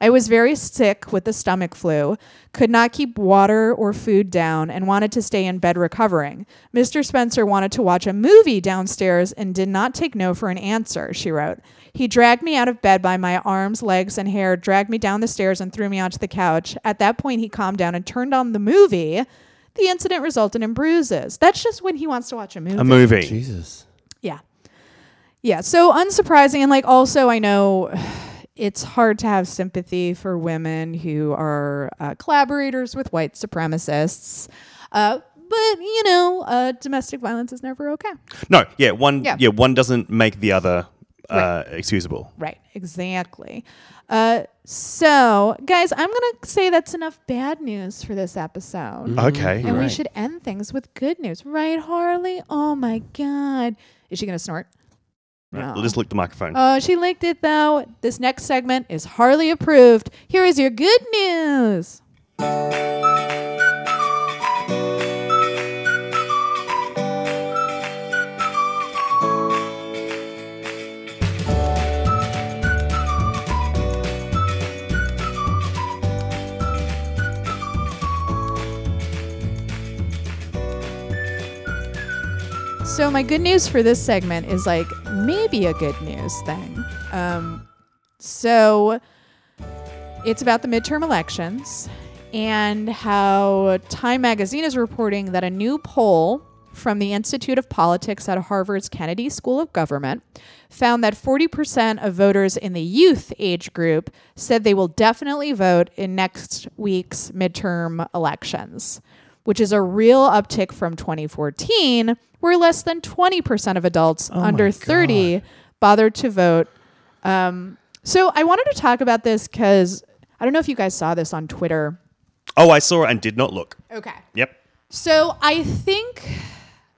I was very sick with the stomach flu, could not keep water or food down, and wanted to stay in bed recovering. Mr. Spencer wanted to watch a movie downstairs and did not take no for an answer, she wrote. He dragged me out of bed by my arms, legs, and hair, dragged me down the stairs, and threw me onto the couch. At that point, he calmed down and turned on the movie. The incident resulted in bruises. That's just when he wants to watch a movie. A movie. Jesus. Yeah. Yeah. So unsurprising. And like, also, I know it's hard to have sympathy for women who are uh, collaborators with white supremacists. Uh, but, you know, uh, domestic violence is never okay. No, yeah, one Yeah. yeah, one doesn't make the other uh, excusable. Right. Exactly. Uh, so, guys, I'm going to say that's enough bad news for this episode. Okay. And we should end things with good news. Right, Harley? Oh, my God. Is she going to snort? Right, No. just lick the microphone. Oh, she licked it though. This next segment is Harley approved. Here is your good news. So my good news for this segment is like maybe a good news thing. Um, so it's about the midterm elections and how Time Magazine is reporting that a new poll from the Institute of Politics at Harvard's Kennedy School of Government found that 40% of voters in the youth age group said they will definitely vote in next week's midterm elections, which is a real uptick from 2014, where less than 20% of adults under 30 bothered to vote. Um, so I wanted to talk about this because I don't know if you guys saw this on Twitter. Oh, I saw it and did not look. Okay. Yep. So I think,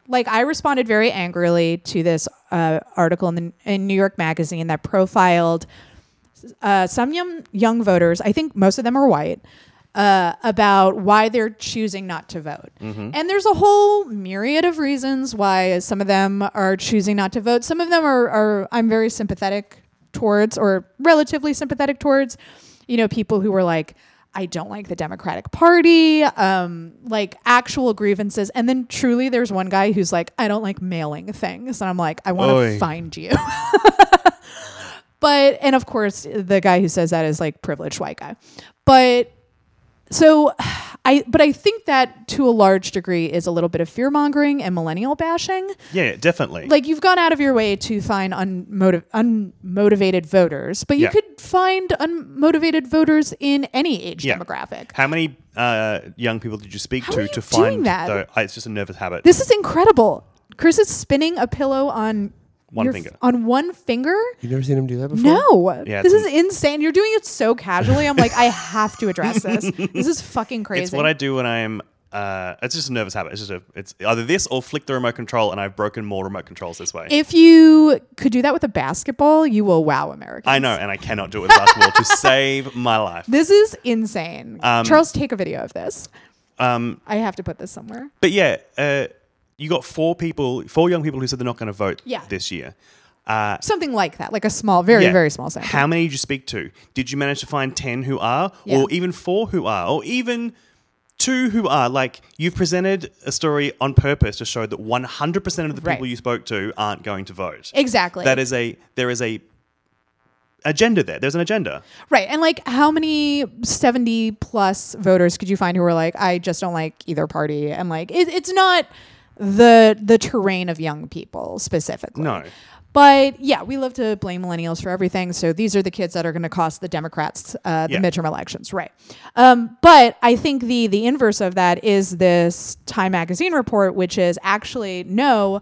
like, I responded very angrily to this uh, article in, the, in New York Magazine that profiled uh, some young, young voters. I think most of them are white. Uh, about why they're choosing not to vote. And there's a whole myriad of reasons why some of them are choosing not to vote. Some of them are, are I'm very sympathetic towards, or relatively sympathetic towards, you know, people who were like, I don't like the Democratic Party, um, like actual grievances. And then truly, there's one guy who's like, I don't like mailing things. And I'm like, I want to find you. but, and of course, the guy who says that is like privileged white guy. But so I, but I think that to a large degree is a little bit of fear mongering and millennial bashing Yeah, definitely. like you've gone out of your way to find unmotiv- unmotivated voters, but you Yeah. could find unmotivated voters in any age Yeah. demographic. How many uh, young people did you speak How to you to find that? though- it's just a nervous habit. This is incredible. Chris is spinning a pillow on One your- finger. on one finger. You've never seen him do that before? No, Yeah, this it's is insane. You're doing it so casually. I'm like, I have to address this. This is fucking crazy. It's what I do when I am. Uh, it's just a nervous habit. It's just a. It's either this or flick the remote control, and I've broken more remote controls this way. if you could do that with a basketball, you will wow Americans. I know, and I cannot do it with basketball to save my life. This is insane. Um, Charles, take a video of this. Um, I have to put this somewhere. but yeah, uh, you got four people, four young people who said they're not going to vote Yeah. this year. Uh, Something like that, like a small, very, yeah. very small sample. How many did you speak to? Did you manage to find 10 who are, Yeah. or even four who are, or even two who are? Like, you've presented a story on purpose to show that 100% of the people you spoke to aren't going to vote. exactly. That is a, there is a agenda there. There's an agenda. right. And like, how many 70 plus voters could you find who were like, I just don't like either party? And like, it, it's not the the terrain of young people specifically. No. But yeah, we love to blame millennials for everything. So these are the kids that are going to cost the Democrats uh, the Yeah. midterm elections, right? Um, but I think the the inverse of that is this Time Magazine report, which is actually no.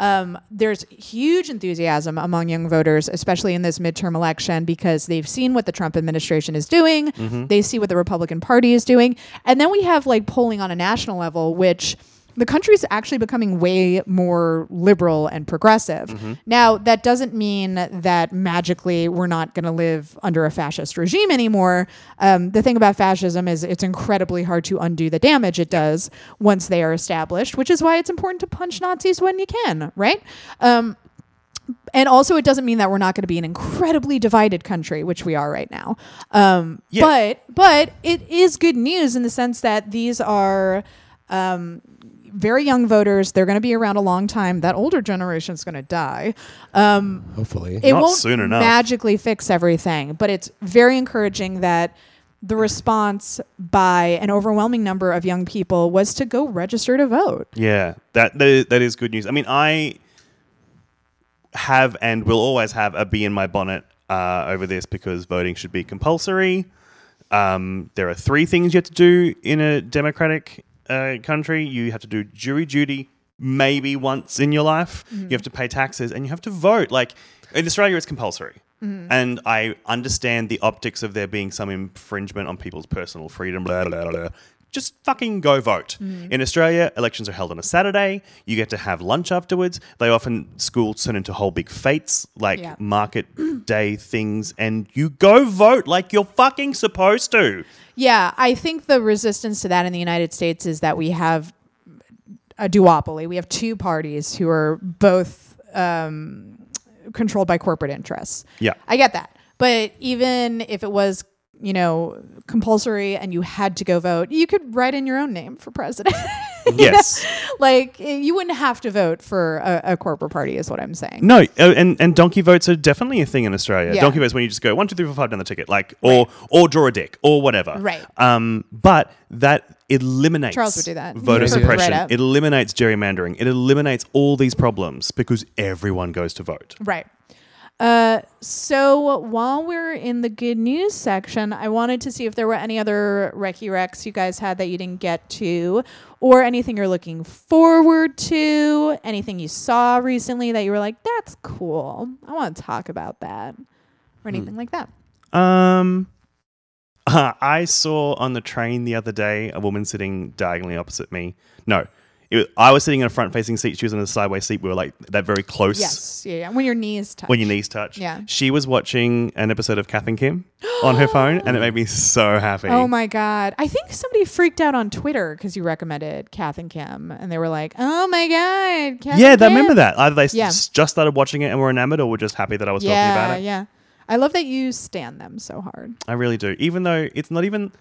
Um, there's huge enthusiasm among young voters, especially in this midterm election, because they've seen what the Trump administration is doing. They see what the Republican Party is doing. And then we have like polling on a national level, which the country's actually becoming way more liberal and progressive. Now, that doesn't mean that magically we're not going to live under a fascist regime anymore. Um, the thing about fascism is it's incredibly hard to undo the damage it does once they are established, which is why it's important to punch Nazis when you can, right? Um, and also, it doesn't mean that we're not going to be an incredibly divided country, which we are right now. Um, Yeah. But but it is good news in the sense that these are um, very young voters. They're going to be around a long time. That older generation is going to die. Um, Hopefully. it Not won't soon enough. magically fix everything, but it's very encouraging that the response by an overwhelming number of young people was to go register to vote. Yeah, that that is, that is good news. I mean, I have and will always have a bee in my bonnet uh, over this because voting should be compulsory. Um, there are three things you have to do in a democratic uh, country. You have to do jury duty maybe once in your life. You have to pay taxes and you have to vote. Like in Australia, it's compulsory. And I understand the optics of there being some infringement on people's personal freedom. Blah blah blah. blah. Just fucking go vote. In Australia, elections are held on a Saturday. You get to have lunch afterwards. They often schools turn into whole big fetes, like Yeah. market day things, and you go vote like you're fucking supposed to. Yeah, I think the resistance to that in the United States is that we have a duopoly. We have two parties who are both um, controlled by corporate interests. Yeah. I get that. But even if it was, you know, compulsory and you had to go vote, you could write in your own name for president. yes. like eh, you wouldn't have to vote for a, a corporate party, is what I'm saying. No, uh, and and donkey votes are definitely a thing in Australia. Yeah. Donkey votes when you just go one, two, three, four, five down the ticket, like or or draw a dick or whatever. Right. Um, but that eliminates Charles would do that. voter Right. suppression. Right it eliminates gerrymandering. It eliminates all these problems because everyone goes to vote. Right. Uh, so while we're in the good news section, I wanted to see if there were any other Recky Recs you guys had that you didn't get to, or anything you're looking forward to, anything you saw recently that you were like, that's cool. I want to talk about that, or anything like that. Um, uh, I saw on the train the other day a woman sitting diagonally opposite me. No, was, I was sitting in a front-facing seat. She was in a sideways seat. We were like that very close. Yes. Yeah, yeah. When your knees touch. when your knees touch. Yeah. She was watching an episode of Kath and Kim on her phone, and it made me so happy. Oh my god! I think somebody freaked out on Twitter because you recommended Kath and Kim, and they were like, "Oh my god!" Kath yeah, I remember that. Either they s- just started watching it and were enamored, or were just happy that I was Yeah, talking about it. yeah. I love that you stand them so hard. I really do. Even though it's not even,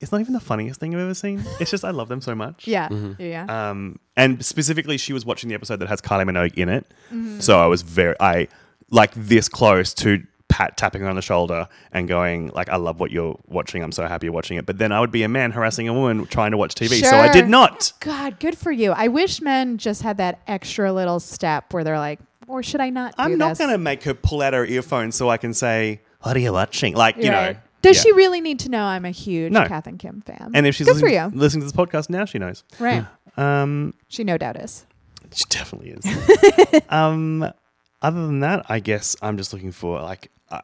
it's not even the funniest thing I've ever seen. It's just I love them so much. Yeah, Mm-hmm. yeah. Um, and specifically, she was watching the episode that has Kylie Minogue in it. Mm-hmm. So I was very, I like this close to pat tapping her on the shoulder and going like, "I love what you're watching. I'm so happy you're watching it." But then I would be a man harassing a woman trying to watch TV, so I did not. God, good for you. I wish men just had that extra little step where they're like, or should I not? Do I'm not going to make her pull out her earphones so I can say, "What are you watching?" Like you Right. know. Does yeah. she really need to know I'm a huge No. Kath and Kim fan? And if she's good for listening, you, listening to this podcast now, she knows. right? Um, She no doubt is. She definitely is. um, other than that, I guess I'm just looking for like uh,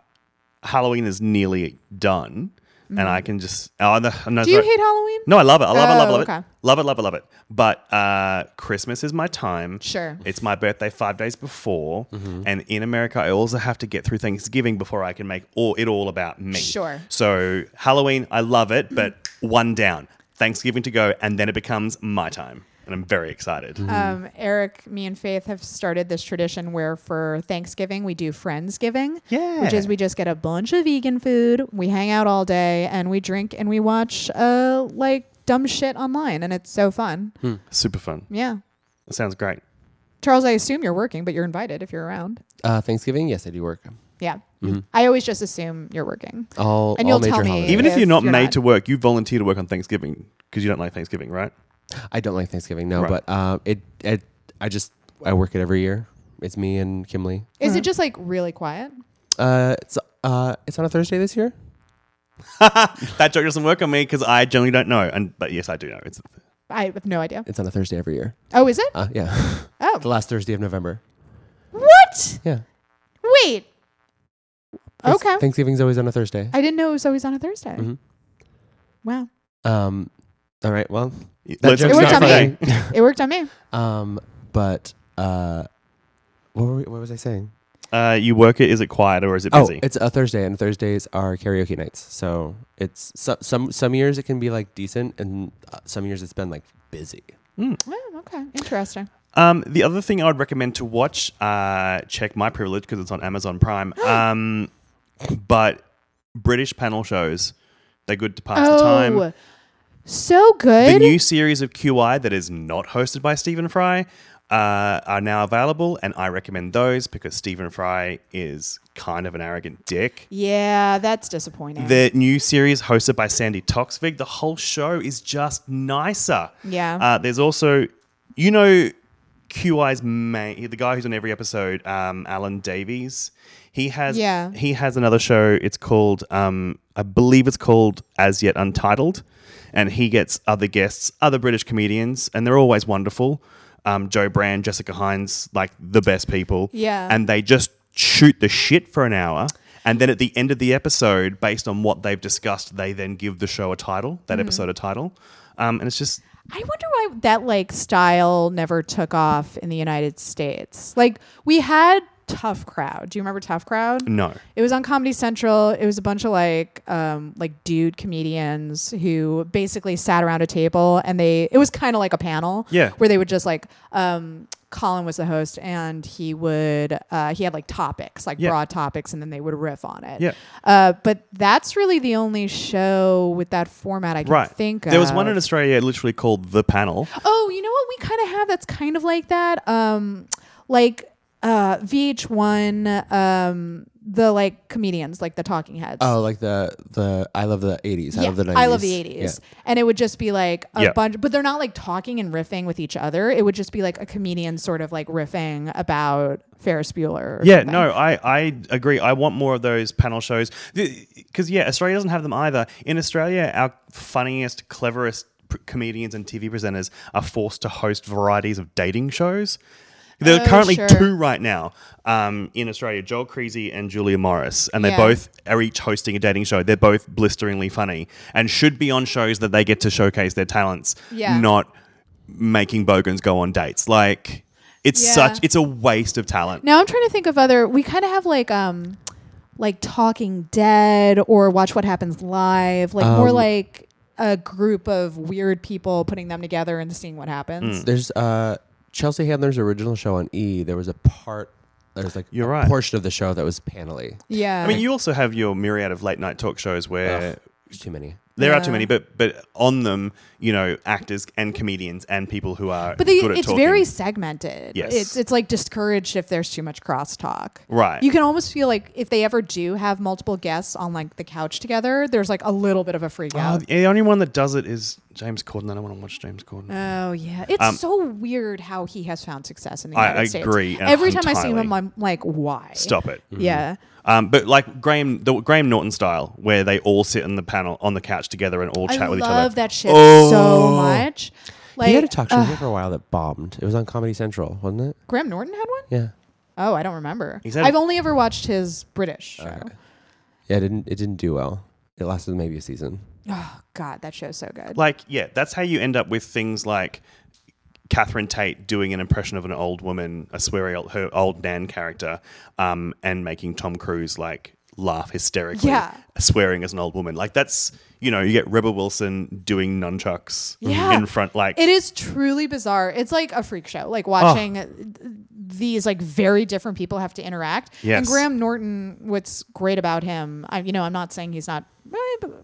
Halloween is nearly done, and I can just oh no, no Mm. Do you sorry. hate Halloween? No, I love it. I love it. Love it. Oh, Love okay. it. Love it. Love it. Love it. But uh, Christmas is my time. Sure. It's my birthday five days before, Mm-hmm. and in America, I also have to get through Thanksgiving before I can make all it all about me. Sure. So Halloween, I love it, but one down. Thanksgiving to go, and then it becomes my time, and I'm very excited. Mm-hmm. Um, Eric, me and Faith have started this tradition where for Thanksgiving we do Friendsgiving. Yeah. Which is we just get a bunch of vegan food, we hang out all day, and we drink and we watch uh like dumb shit online, and it's so fun. Super fun. Yeah. That sounds great. Charles, I assume you're working, but you're invited if you're around. Uh, Thanksgiving, yes, I do work. Yeah. I always just assume you're working. All, and you'll tell major me- holidays. Even if If you're not you're made not- to work, you volunteer to work on Thanksgiving because you don't like Thanksgiving, right? I don't like Thanksgiving, no, Right. but uh, it, it, I just I work it every year. It's me and Kimley. Is it just like really quiet? Uh, it's uh, it's on a Thursday this year. that joke doesn't work on me because I generally don't know. And but yes, I do know. It's I have no idea. It's on a Thursday every year. Oh, is it? Uh, yeah, Oh. the last Thursday of November. What? Yeah. Wait. Thanks- Okay. Thanksgiving's always on a Thursday. I didn't know it was always on a Thursday. Mhm. Wow. Um, all right. Well, let's joke's It worked not on funny. me. it worked on me. um, but uh, what were we, what was I saying? Uh, you work it. Is it quiet or is it busy? Oh, busy? it's a Thursday, and Thursdays are karaoke nights. So it's so, some some years it can be like decent, and uh, some years it's been like busy. Oh, okay. Interesting. Um, the other thing I would recommend to watch, uh, check my privilege because it's on Amazon Prime. um, but British panel shows, they're good to pass the time. So good. The new series of QI that is not hosted by Stephen Fry uh, are now available, and I recommend those because Stephen Fry is kind of an arrogant dick. yeah, that's disappointing. The new series hosted by Sandi Toksvig, the whole show is just nicer. Yeah. Uh, there's also, you know, QI's main, the guy who's on every episode, um, Alan Davies. He has, Yeah. he has another show. It's called, um, I believe it's called As Yet Untitled, and he gets other guests, other British comedians, and they're always wonderful. Um, Jo Brand, Jessica Hynes, like the best people. Yeah. and they just shoot the shit for an hour. And then at the end of the episode, based on what they've discussed, they then give the show a title, that episode a title. Um, and it's just, I wonder why that like style never took off in the United States. Like we had Tough Crowd. Do you remember Tough Crowd? no. It was on Comedy Central. It was a bunch of like um like dude comedians who basically sat around a table and they it was kind of like a panel. Yeah. Where they would just like um Colin was the host, and he would uh, he had like topics, like Yeah. broad topics, and then they would riff on it. Yeah. Uh, but that's really the only show with that format I can Right. think of. There was one in Australia literally called The Panel. Oh, you know what we kind of have that's kind of like that? Um, like uh, VH1, um, the like comedians, like the talking heads. Oh, like the the I love the eighties. I yeah, love the 90s. I love the 80s. And it would just be like a Yeah. bunch, but they're not like talking and riffing with each other. It would just be like a comedian sort of like riffing about Ferris Bueller. or Yeah, something. no, I, I agree. I want more of those panel shows because yeah, Australia doesn't have them either. In Australia, our funniest, cleverest p- comedians and TV presenters are forced to host varieties of dating shows. There are Oh, currently sure. two right now um, in Australia: Joel Creasey and Julia Morris, and they Yeah. both are each hosting a dating show. They're both blisteringly funny and should be on shows that they get to showcase their talents, Yeah. not making bogans go on dates. Like it's Yeah. such it's a waste of talent. Now I'm trying to think of other. We kind of have like um, like Talking Dead or Watch What Happens Live, like more Um, like a group of weird people putting them together and seeing what happens. There's uh Chelsea Handler's original show on E. There was a part. There's like You're a right. portion of the show that was panelly. Yeah. I mean, you also have your myriad of late night talk shows where Ugh, there's too many. there are Yeah. too many, but but on them, you know, actors and comedians and people who are But they, good at it's talking. very segmented. Yes. It's it's like discouraged if there's too much crosstalk. Right. You can almost feel like if they ever do have multiple guests on like the couch together, there's like a little bit of a freak Oh, out. the only one that does it is James Corden. I don't want to watch James Corden. Oh yeah, it's Um, so weird how he has found success in the I United States. agree, uh, Every time I see him. I'm like, why? Stop it. Yeah. Um, but like Graham, the Graham Norton style, where they all sit in the panel on the couch together and all I chat with each other. I love that shit Oh. So much. Like he had a talk show uh, here for a while that bombed. It was on Comedy Central, wasn't it? Graham Norton had one. Yeah. Oh, I don't remember. He's had- I've only ever watched his British show. Okay. Yeah, it didn't it didn't do well. It lasted maybe a season. Oh God, that show's so good. Like, yeah, that's how you end up with things like Catherine Tate doing an impression of an old woman, a sweary old, her old Nan character, um, and making Tom Cruise like laugh hysterically, Yeah. swearing as an old woman. Like that's you know you get Rebel Wilson doing nunchucks Yeah. in front, like It is truly bizarre. It's like a freak show. Oh. Like watching these like very different people have to interact. Yes. And Graham Norton, what's great about him, I you know, I'm not saying he's not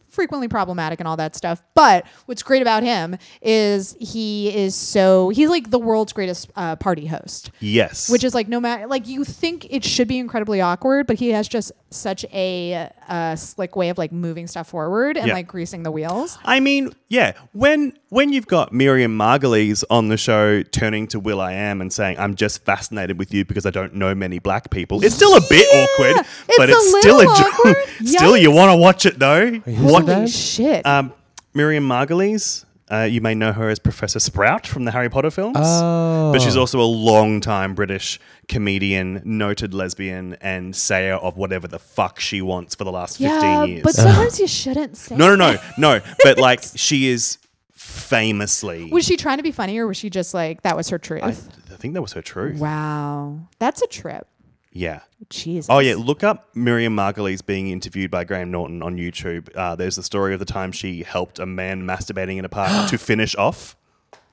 frequently problematic and all that stuff, but what's great about him is he is so he's like the world's greatest uh, party host. yes, Which is like no matter like you think it should be incredibly awkward, but he has just such a uh, slick way of like moving stuff forward and Yeah. like greasing the wheels. I mean, yeah. When when you've got Miriam Margolyes on the show turning to will.i.am and saying, "I'm just fascinated with you because I don't know many black people," it's still a bit Yeah, awkward, it's but it's still a jo- still you want to watch it though. Who's What? that? Holy shit. Um, Miriam Margolyes. Uh, you may know her as Professor Sprout from the Harry Potter films. Oh. But she's also a long-time British comedian, noted lesbian, and sayer of whatever the fuck she wants for the last 15 years. but sometimes you shouldn't say. No, no, no, no. But like, she is famously. Was she trying to be funny, or was she just like that was her truth? I, th- I think that was her truth. wow, that's a trip. Yeah. Jesus. Oh yeah. Look up Miriam Margolyes being interviewed by Graham Norton on YouTube. Uh, there's the story of the time she helped a man masturbating in a park to finish off.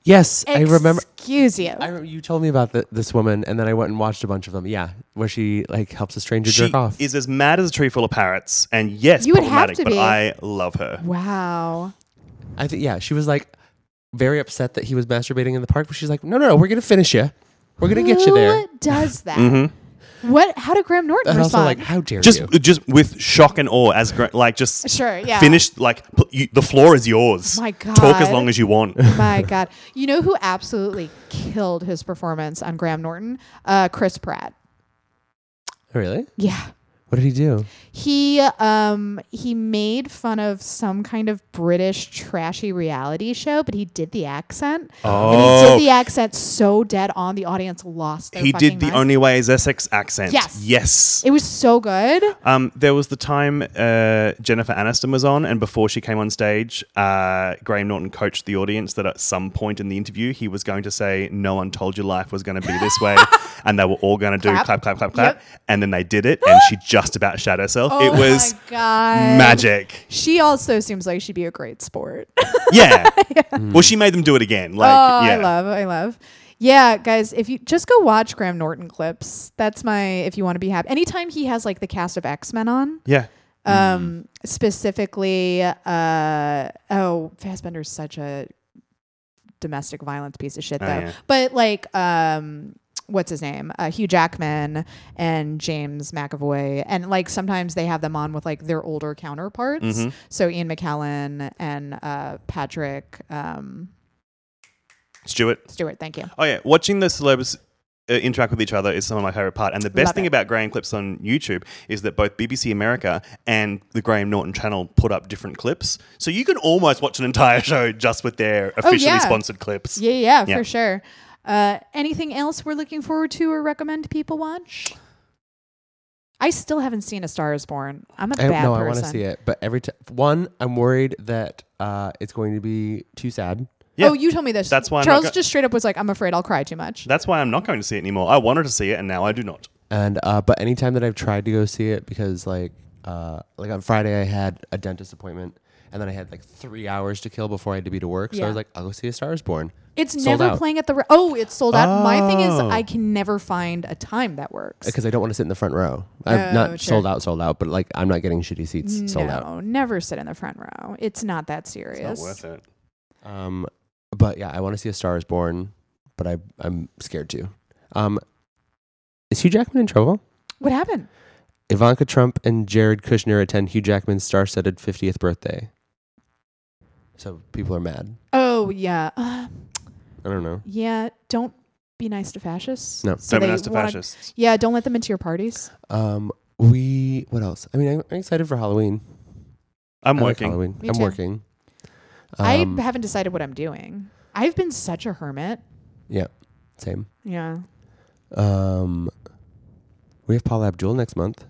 Yes, I remember. Excuse you. I remember you told me about the, this woman, and then I went and watched a bunch of them. Yeah, where she like helps a stranger She jerk off. is as mad as a tree full of parrots, and yes, You would have problematic. to but be. I love her. wow. I think yeah, she was like very upset that he was masturbating in the park, but she's like, no, no, no, we're gonna finish you. We're gonna get you there. Who does that? What? How did Graham Norton And also respond? like, how dare Just, you? just with shock and awe, as gra- like just Sure, yeah. finished. Like pl- you, the floor is yours. My God, talk as long as you want. My God, you know who absolutely killed his performance on Graham Norton? Uh, Chris Pratt. Really? Yeah. What did he do? He um he made fun of some kind of British trashy reality show, but he did the accent. And he Oh. did the accent so dead on the audience lost their he fucking did the minds. only way is Essex accent. Yes. Yes. It was so good. Um, there was the time uh, Jennifer Aniston was on, and before she came on stage, uh, Graham Norton coached the audience that at some point in the interview he was going to say, "No one told you life was going to be this way," and they were all going to do Clap. clap, clap, clap, clap, Yep. and then they did it, and she just about shat herself. Oh it was magic. She also seems like she'd be a great sport. Yeah. Well, she made them do it again. Like, oh, yeah. I love, I love. Yeah, guys, if you just go watch Graham Norton clips, that's my if you want to be happy. Anytime he has like the cast of X Men on, Yeah. um, specifically, uh, oh, Fassbender's such a domestic violence piece of shit, Oh, though. yeah. But like, um, what's his name? Uh, Hugh Jackman and James McAvoy, and like sometimes they have them on with like their older counterparts. Mhm. So Ian McKellen and uh, Patrick um, Stuart. Stewart. Thank you. Oh yeah, watching the celebs uh, interact with each other is some of my favorite part. And the best Love thing it. about Graham clips on YouTube is that both BBC America and the Graham Norton channel put up different clips, so you can almost watch an entire show just with their officially Oh, yeah. sponsored clips. Yeah, yeah, Yeah. for sure. Uh, anything else we're looking forward to or recommend people watch? I still haven't seen A Star Is Born. I'm a I, bad no, person. I want to see it, but every time one, I'm worried that uh, it's going to be too sad. Yeah. Oh, you told me this. That's why I'm Charles not go- just straight up was like, "I'm afraid I'll cry too much." That's why I'm not going to see it anymore. I wanted to see it, and now I do not. And uh, but anytime that I've tried to go see it, because like uh, like on Friday I had a dentist appointment, and then I had like three hours to kill before I had to be to work. So I was like, I'll go see A Star Is Born. It's Sold never out. playing at the. Re- oh, it's sold out. My thing is, Oh. I can never find a time that works. because I don't want to sit in the front row. I'm Oh, not sure. sold out, sold out, but like I'm not getting shitty seats sold out. no, never sit in the front row. It's not that It's serious. not worth it. Um, but yeah, I want to see A Star Is Born, but I I'm scared to. Um, is Hugh Jackman in trouble? What happened? Ivanka Trump and Jared Kushner attend Hugh Jackman's star-studded 50th birthday. So people are mad. Oh yeah, uh, I don't know. yeah. Don't be nice to fascists. No. So Don't be nice to wanna- fascists. Yeah, don't let them into your parties. Um, we what else? I mean, I'm, I'm excited for Halloween. I'm I like working. Halloween. Me I'm too. working. Um, I haven't decided what I'm doing. I've been such a hermit. yeah, same. Yeah. Um, we have Paula Abdul next month.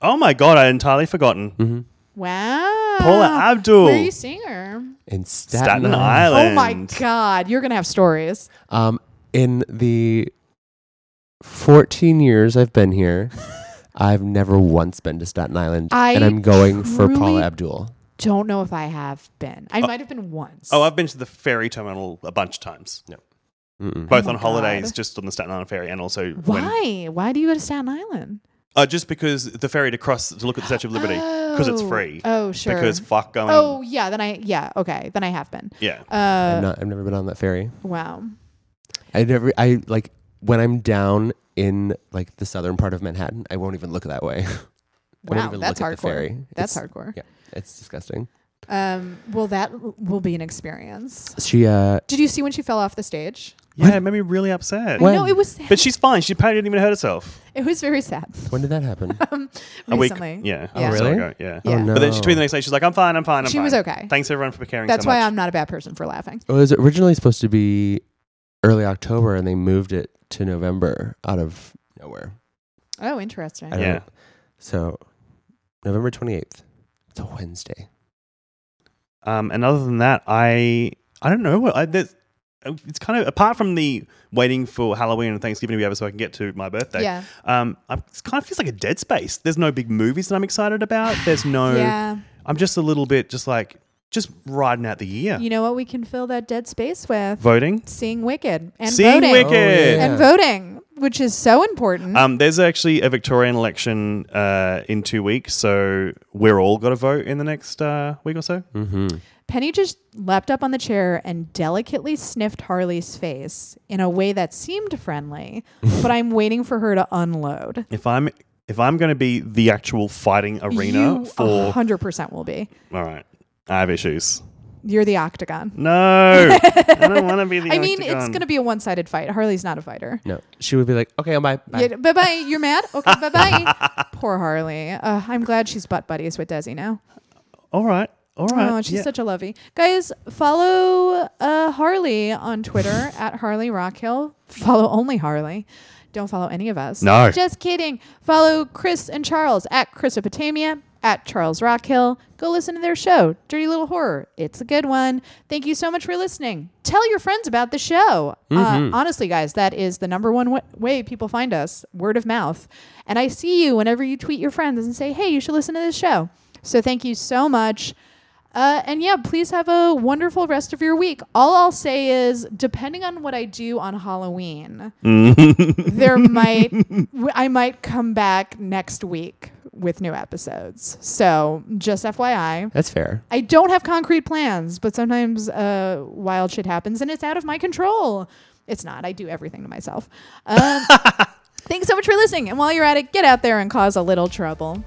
oh my god, I entirely forgotten. Mm-hmm. Wow. Paula Abdul. Where are you seeing her? In Staten, Staten Island. Oh my God. You're going to have stories. Um, in the 14 years I've been here, I've never once been to Staten Island, I and I'm going for truly- Paula Abdul. Don't know if I have been. I might have been once. Oh, I've been to the ferry terminal a bunch of times, Mm-mm. both Oh my on holidays, God. just on the Staten Island ferry, and also when Why? Why do you go to Staten Island? uh, just because the ferry to cross to look at the Statue of Liberty because it's free. Oh, sure. Because fuck going. oh, yeah. Then I, yeah. Okay. Then I have been. yeah. Uh, I've, not, I've never been on that ferry. wow. I never. I like when I'm down in like the southern part of Manhattan. I won't even look that way. Wow. even That's look at the hardcore. ferry. That's It's- hardcore. Yeah, it's disgusting. Um, well, that will be an experience. She uh Did you see when she fell off the stage? Yeah, it made me really upset. When? No, it was sad. But she's fine. She probably didn't even hurt herself. it was very sad. when did that happen? Um, A week. recently. Yeah. Yeah. a week or so Really? ago, Yeah. Yeah. Oh no. But then she tweeted the next day. She's like, "I'm fine. I'm fine. I'm She fine." was okay. Thanks everyone for caring. That's so why much. I'm not a bad person for laughing. It was originally supposed to be early October, and they moved it to November out of nowhere. Oh, interesting. I don't Yeah. know. So November 28th. It's a Wednesday. Um, and other than that, I I don't know. I, there's, it's kind of apart from the waiting for Halloween and Thanksgiving to be over so I can get to my birthday. Yeah. Um, I, it kind of feels like a dead space. There's no big movies that I'm excited about. There's no. Yeah. I'm just a little bit just like just riding out the year. You know what we can fill that dead space with? Voting. Seeing Wicked and Seeing voting. Wicked. yeah. And voting, which is so important. Um, there's actually a Victorian election uh, in two weeks, so we're all got to vote in the next uh, week or so. Mm-hmm. Penny just leapt up on the chair and delicately sniffed Harley's face in a way that seemed friendly, but I'm waiting for her to unload. If I'm if I'm going to be the actual fighting arena you for, 100% will be. all right, I have issues. You're the octagon. No, I don't want to be the. I mean, it's going to be a one sided fight. Harley's not a fighter. No, she would be like, "Okay, I'm bye." bye. Yeah, bye bye. You're mad? Okay, bye bye. Poor Harley. Uh, I'm glad she's butt buddies with Desi now. All right, all right. Oh, she's yeah. such a lovey. Guys, follow uh, Harley on Twitter at Harley Rockhill. Follow only Harley. Don't follow any of us. No. Just kidding. Follow Chris and Charles at Chrisopotamia, at Charles Rockhill. Go listen to their show, Dirty Little Horror. It's a good one. Thank you so much for listening. Tell your friends about the show. Uh, honestly, guys, that is the number one w- way people find us word of mouth. And I see you whenever you tweet your friends and say, hey, you should listen to this show. So thank you so much. Uh, and yeah, please have a wonderful rest of your week. All I'll say is, depending on what I do on Halloween, there might I might come back next week with new episodes. So just FYI, That's fair. I don't have concrete plans, but sometimes uh, wild shit happens and it's out of my control. It's not. I do everything to myself. Um, thanks so much for listening. And while you're at it, get out there and cause a little trouble.